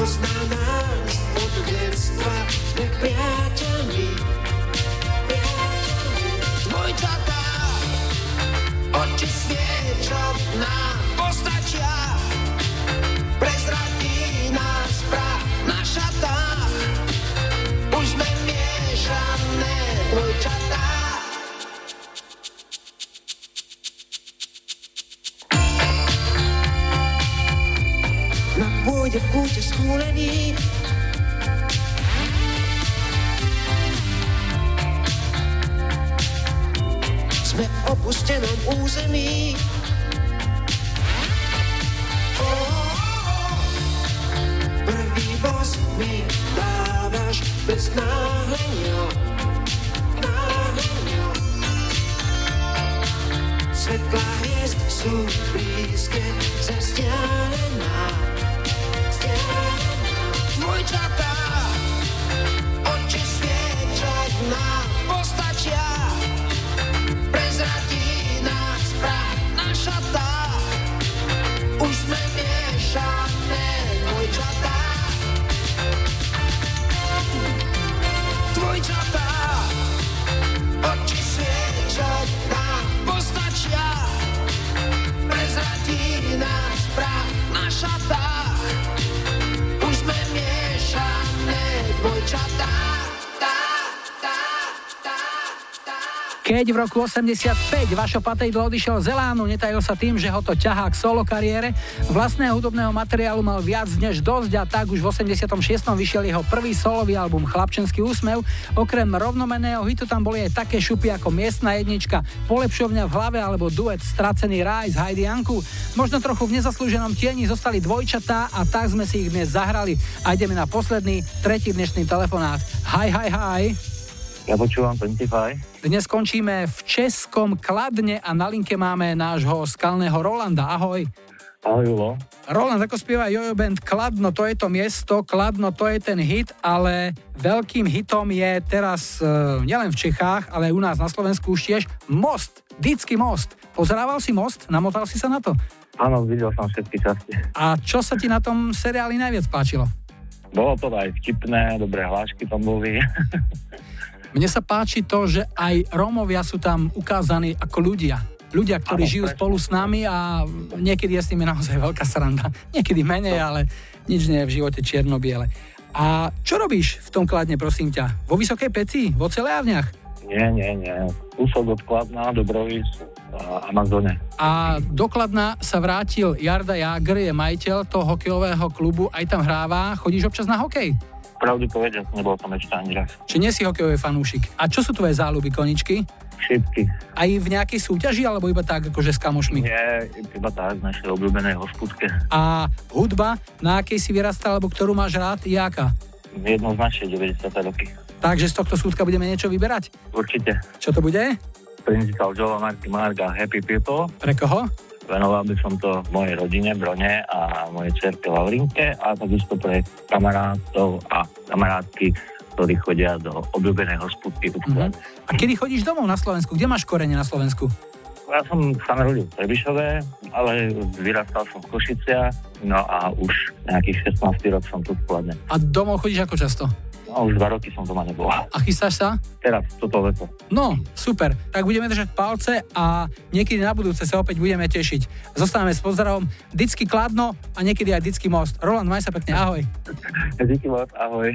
los Keď v roku 85 Vašo Patejdl odišiel z Elánu, netajil sa tým, že ho to ťahá k solo kariére. Vlastného hudobného materiálu mal viac než dosť a tak už v 86. vyšiel jeho prvý solový album Chlapčenský úsmev. Okrem rovnomeného hitu tam boli aj také šupy ako Miestna jednička, Polepšovňa v hlave alebo duet Stracený ráj z Heidi Janku. Možno trochu v nezaslúženom tieni zostali dvojčatá a tak sme si ich dnes zahrali. A ideme na posledný, tretí dnešný telefonát. Hi, hi, hi. Ja počúvam 25. Dnes skončíme v Českom Kladne a na linke máme nášho skalného Rolanda. Ahoj. Ahoj, Julo. Roland, ako spieva Jojo Band Kladno, to je to miesto, Kladno, to je ten hit, ale veľkým hitom je teraz uh, nielen v Čechách, ale aj u nás na Slovensku už tiež Most, Dický most. Pozerával si Most? Namotal si sa na to? Áno, videl som všetky časti. A čo sa ti na tom seriáli najviac páčilo? Bolo to aj vtipné, dobré hlášky tam boli. (laughs) Mne sa páči to, že aj Rómovia sú tam ukázaní ako ľudia. Ľudia, ktorí Áno, žijú presne. spolu s nami a niekedy je s nimi naozaj (laughs) veľká sranda. Niekedy menej, ale nič nie je v živote čierno-biele. A čo robíš v tom kladne, prosím ťa? Vo Vysokej peci? V ocelárniach? nie, nie, nie. Kúsok od Kladna, Dobrovic a Amazone. A do Kladna sa vrátil Jarda Jager, je majiteľ toho hokejového klubu, aj tam hráva. Chodíš občas na hokej? pravdu povedať, nebol som ešte ani raz. Či nie si hokejový fanúšik. A čo sú tvoje záľuby, koničky? Všetky. Aj v nejakej súťaži, alebo iba tak, akože s kamošmi? Nie, iba tak, v našej obľúbenej hospudke. A hudba, na akej si vyrastal, alebo ktorú máš rád, je aká? Jednoznačne 90. roky. Takže z tohto súdka budeme niečo vyberať? Určite. Čo to bude? Principal Joe Marky Marga Happy People. Pre koho? Venoval by som to mojej rodine, Brone a mojej cerke Laurinke a takisto pre kamarátov a kamarátky, ktorí chodia do obľúbeného sputky. Mm-hmm. A kedy chodíš domov na Slovensku? Kde máš korene na Slovensku? ja som sa narodil v Trebišove, ale vyrastal som v Košiciach, no a už nejakých 16 rok som tu skladne. A domov chodíš ako často? No už dva roky som doma nebola. A chystáš sa? Teraz, toto leto. No, super. Tak budeme držať palce a niekedy na budúce sa opäť budeme tešiť. Zostávame s pozdravom Dicky Kladno a niekedy aj Dicky Most. Roland, maj sa pekne, ahoj. Dicky Most, ahoj.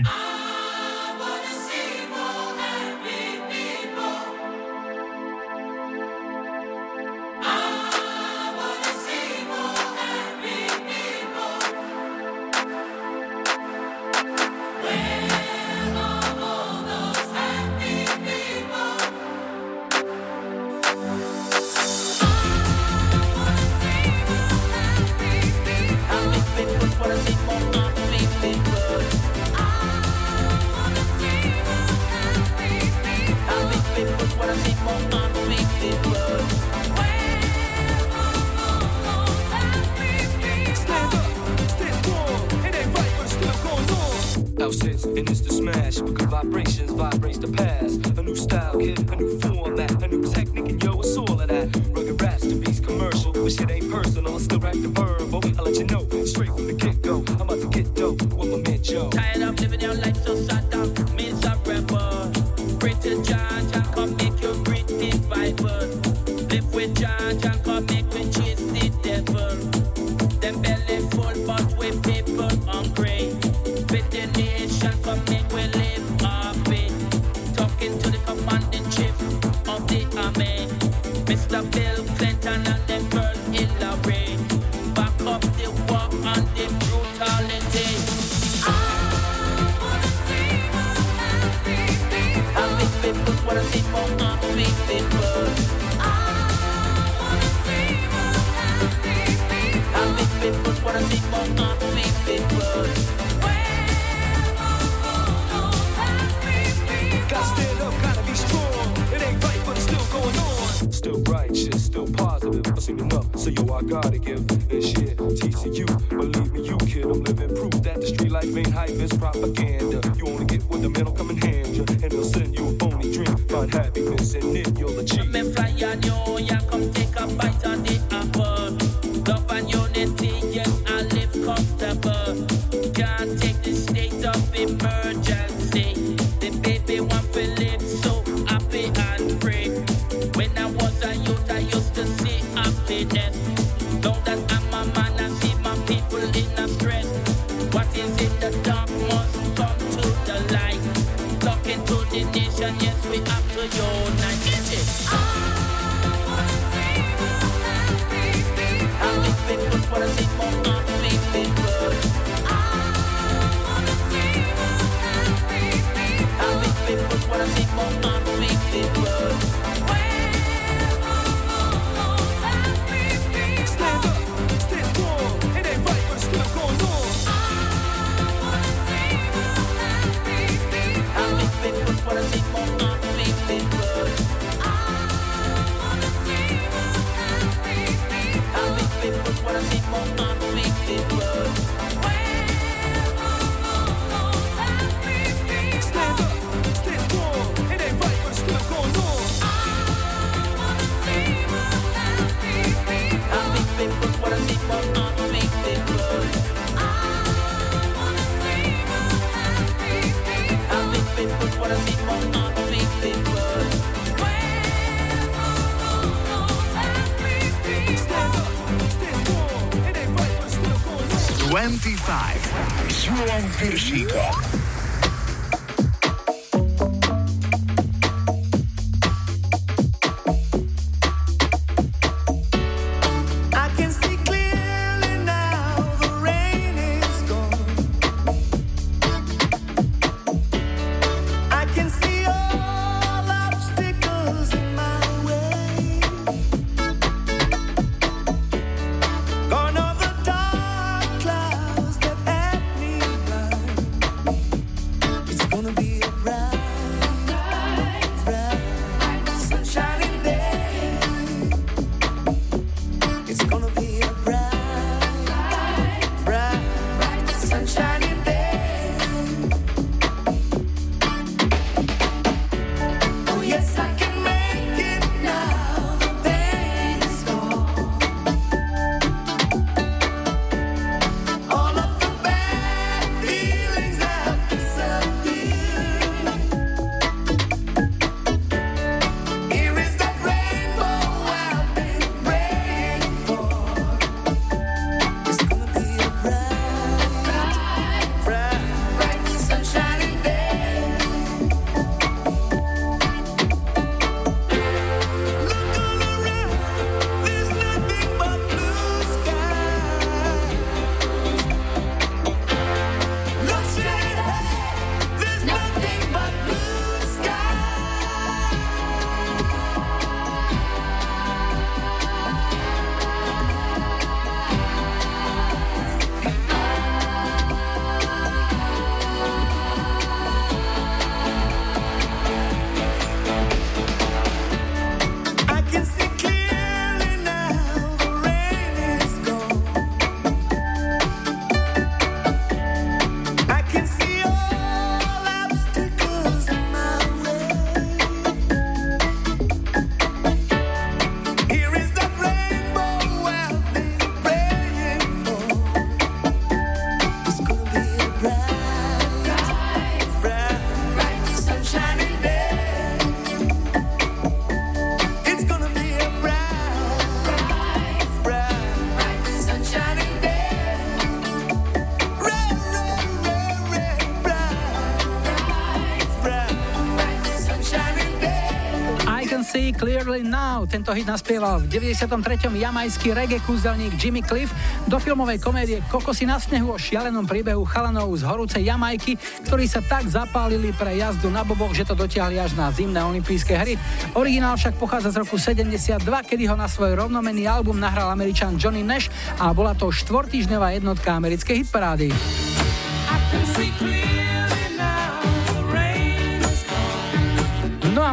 Tento hit naspieval v 93. jamajský reggae kúzelník Jimmy Cliff do filmovej komédie Kokosy na snehu o šialenom príbehu chalanov z horúcej Jamajky, ktorí sa tak zapálili pre jazdu na boboch, že to dotiahli až na zimné olympijské hry. Originál však pochádza z roku 72, kedy ho na svoj rovnomenný album nahral američan Johnny Nash a bola to štvortýždňová jednotka americkej hitparády.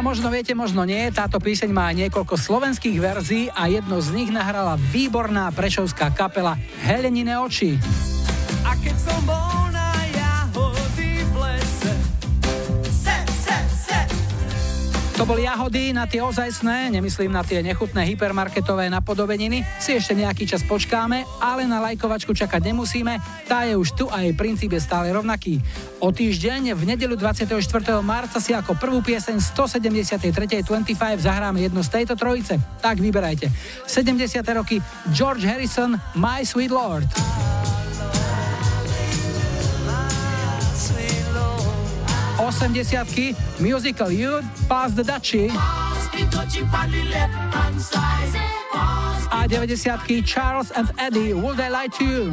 Možno viete, možno nie, táto píseň má niekoľko slovenských verzií a jedno z nich nahrala výborná prešovská kapela Helenine oči. To boli jahody na tie ozajstné, nemyslím na tie nechutné hypermarketové napodobeniny. Si ešte nejaký čas počkáme, ale na lajkovačku čakať nemusíme, tá je už tu a jej princíp je stále rovnaký. O týždeň v nedelu 24. marca si ako prvú pieseň 173. 25 zahráme jednu z tejto trojice. Tak vyberajte. 70. roky George Harrison, My Sweet Lord. 80 Musical Youth, Pass the Dutchie. A 90 Charles and Eddie, Would I Lie to You?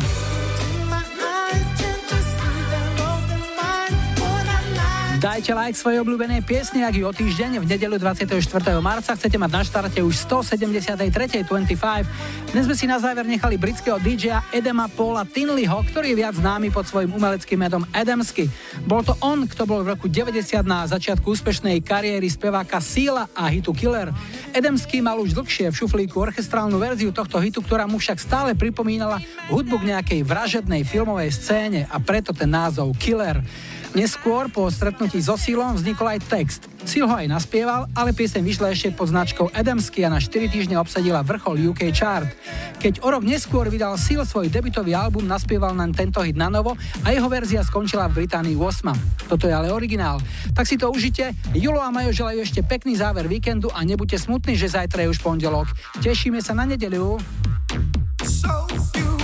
Dajte like svojej obľúbenej piesne, ak ju o týždeň v nedelu 24. marca chcete mať na štarte už 173. 25. Dnes sme si na záver nechali britského DJ-a Edema Paula Tinleyho, ktorý je viac známy pod svojim umeleckým medom Adamsky. Bol to on, kto bol v roku 90 na začiatku úspešnej kariéry speváka Síla a hitu Killer. Adamsky mal už dlhšie v šuflíku orchestrálnu verziu tohto hitu, ktorá mu však stále pripomínala hudbu k nejakej vražednej filmovej scéne a preto ten názov Killer. Neskôr po stretnutí so Sílom vznikol aj text. Síl ho aj naspieval, ale pieseň vyšla ešte pod značkou Adamsky a na 4 týždne obsadila vrchol UK chart. Keď o rok neskôr vydal Seal svoj debutový album, naspieval na tento hit na novo a jeho verzia skončila v Británii 8. Toto je ale originál. Tak si to užite. Julo a Majo želajú ešte pekný záver víkendu a nebuďte smutní, že zajtra je už pondelok. Tešíme sa na nedeliu. So you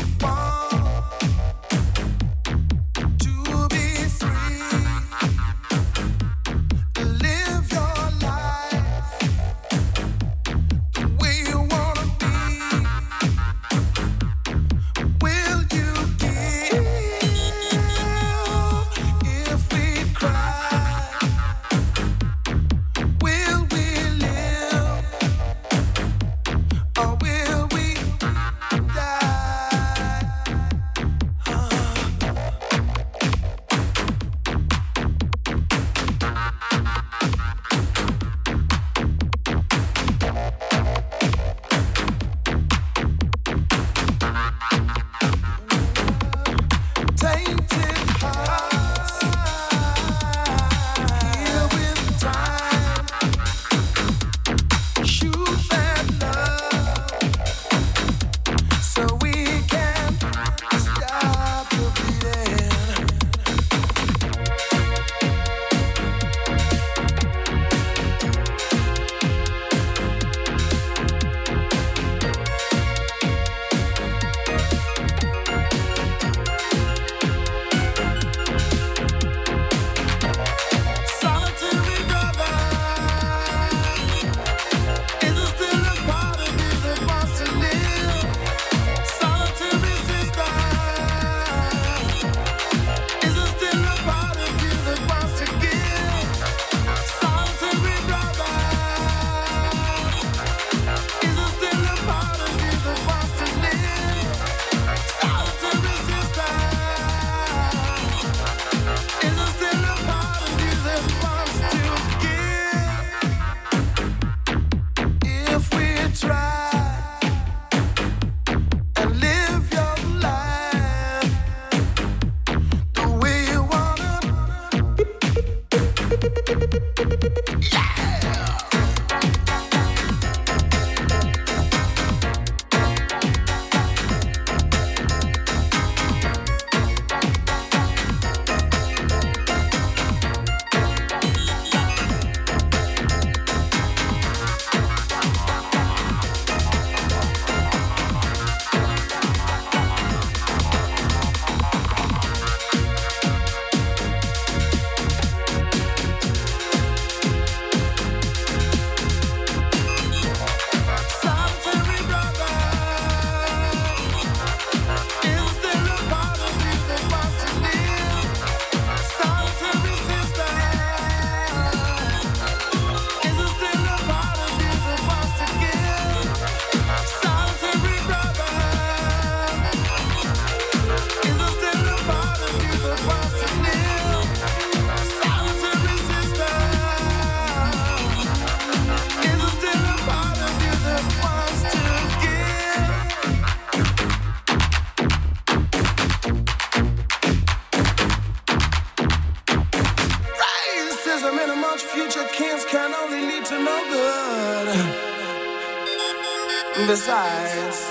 Besides, all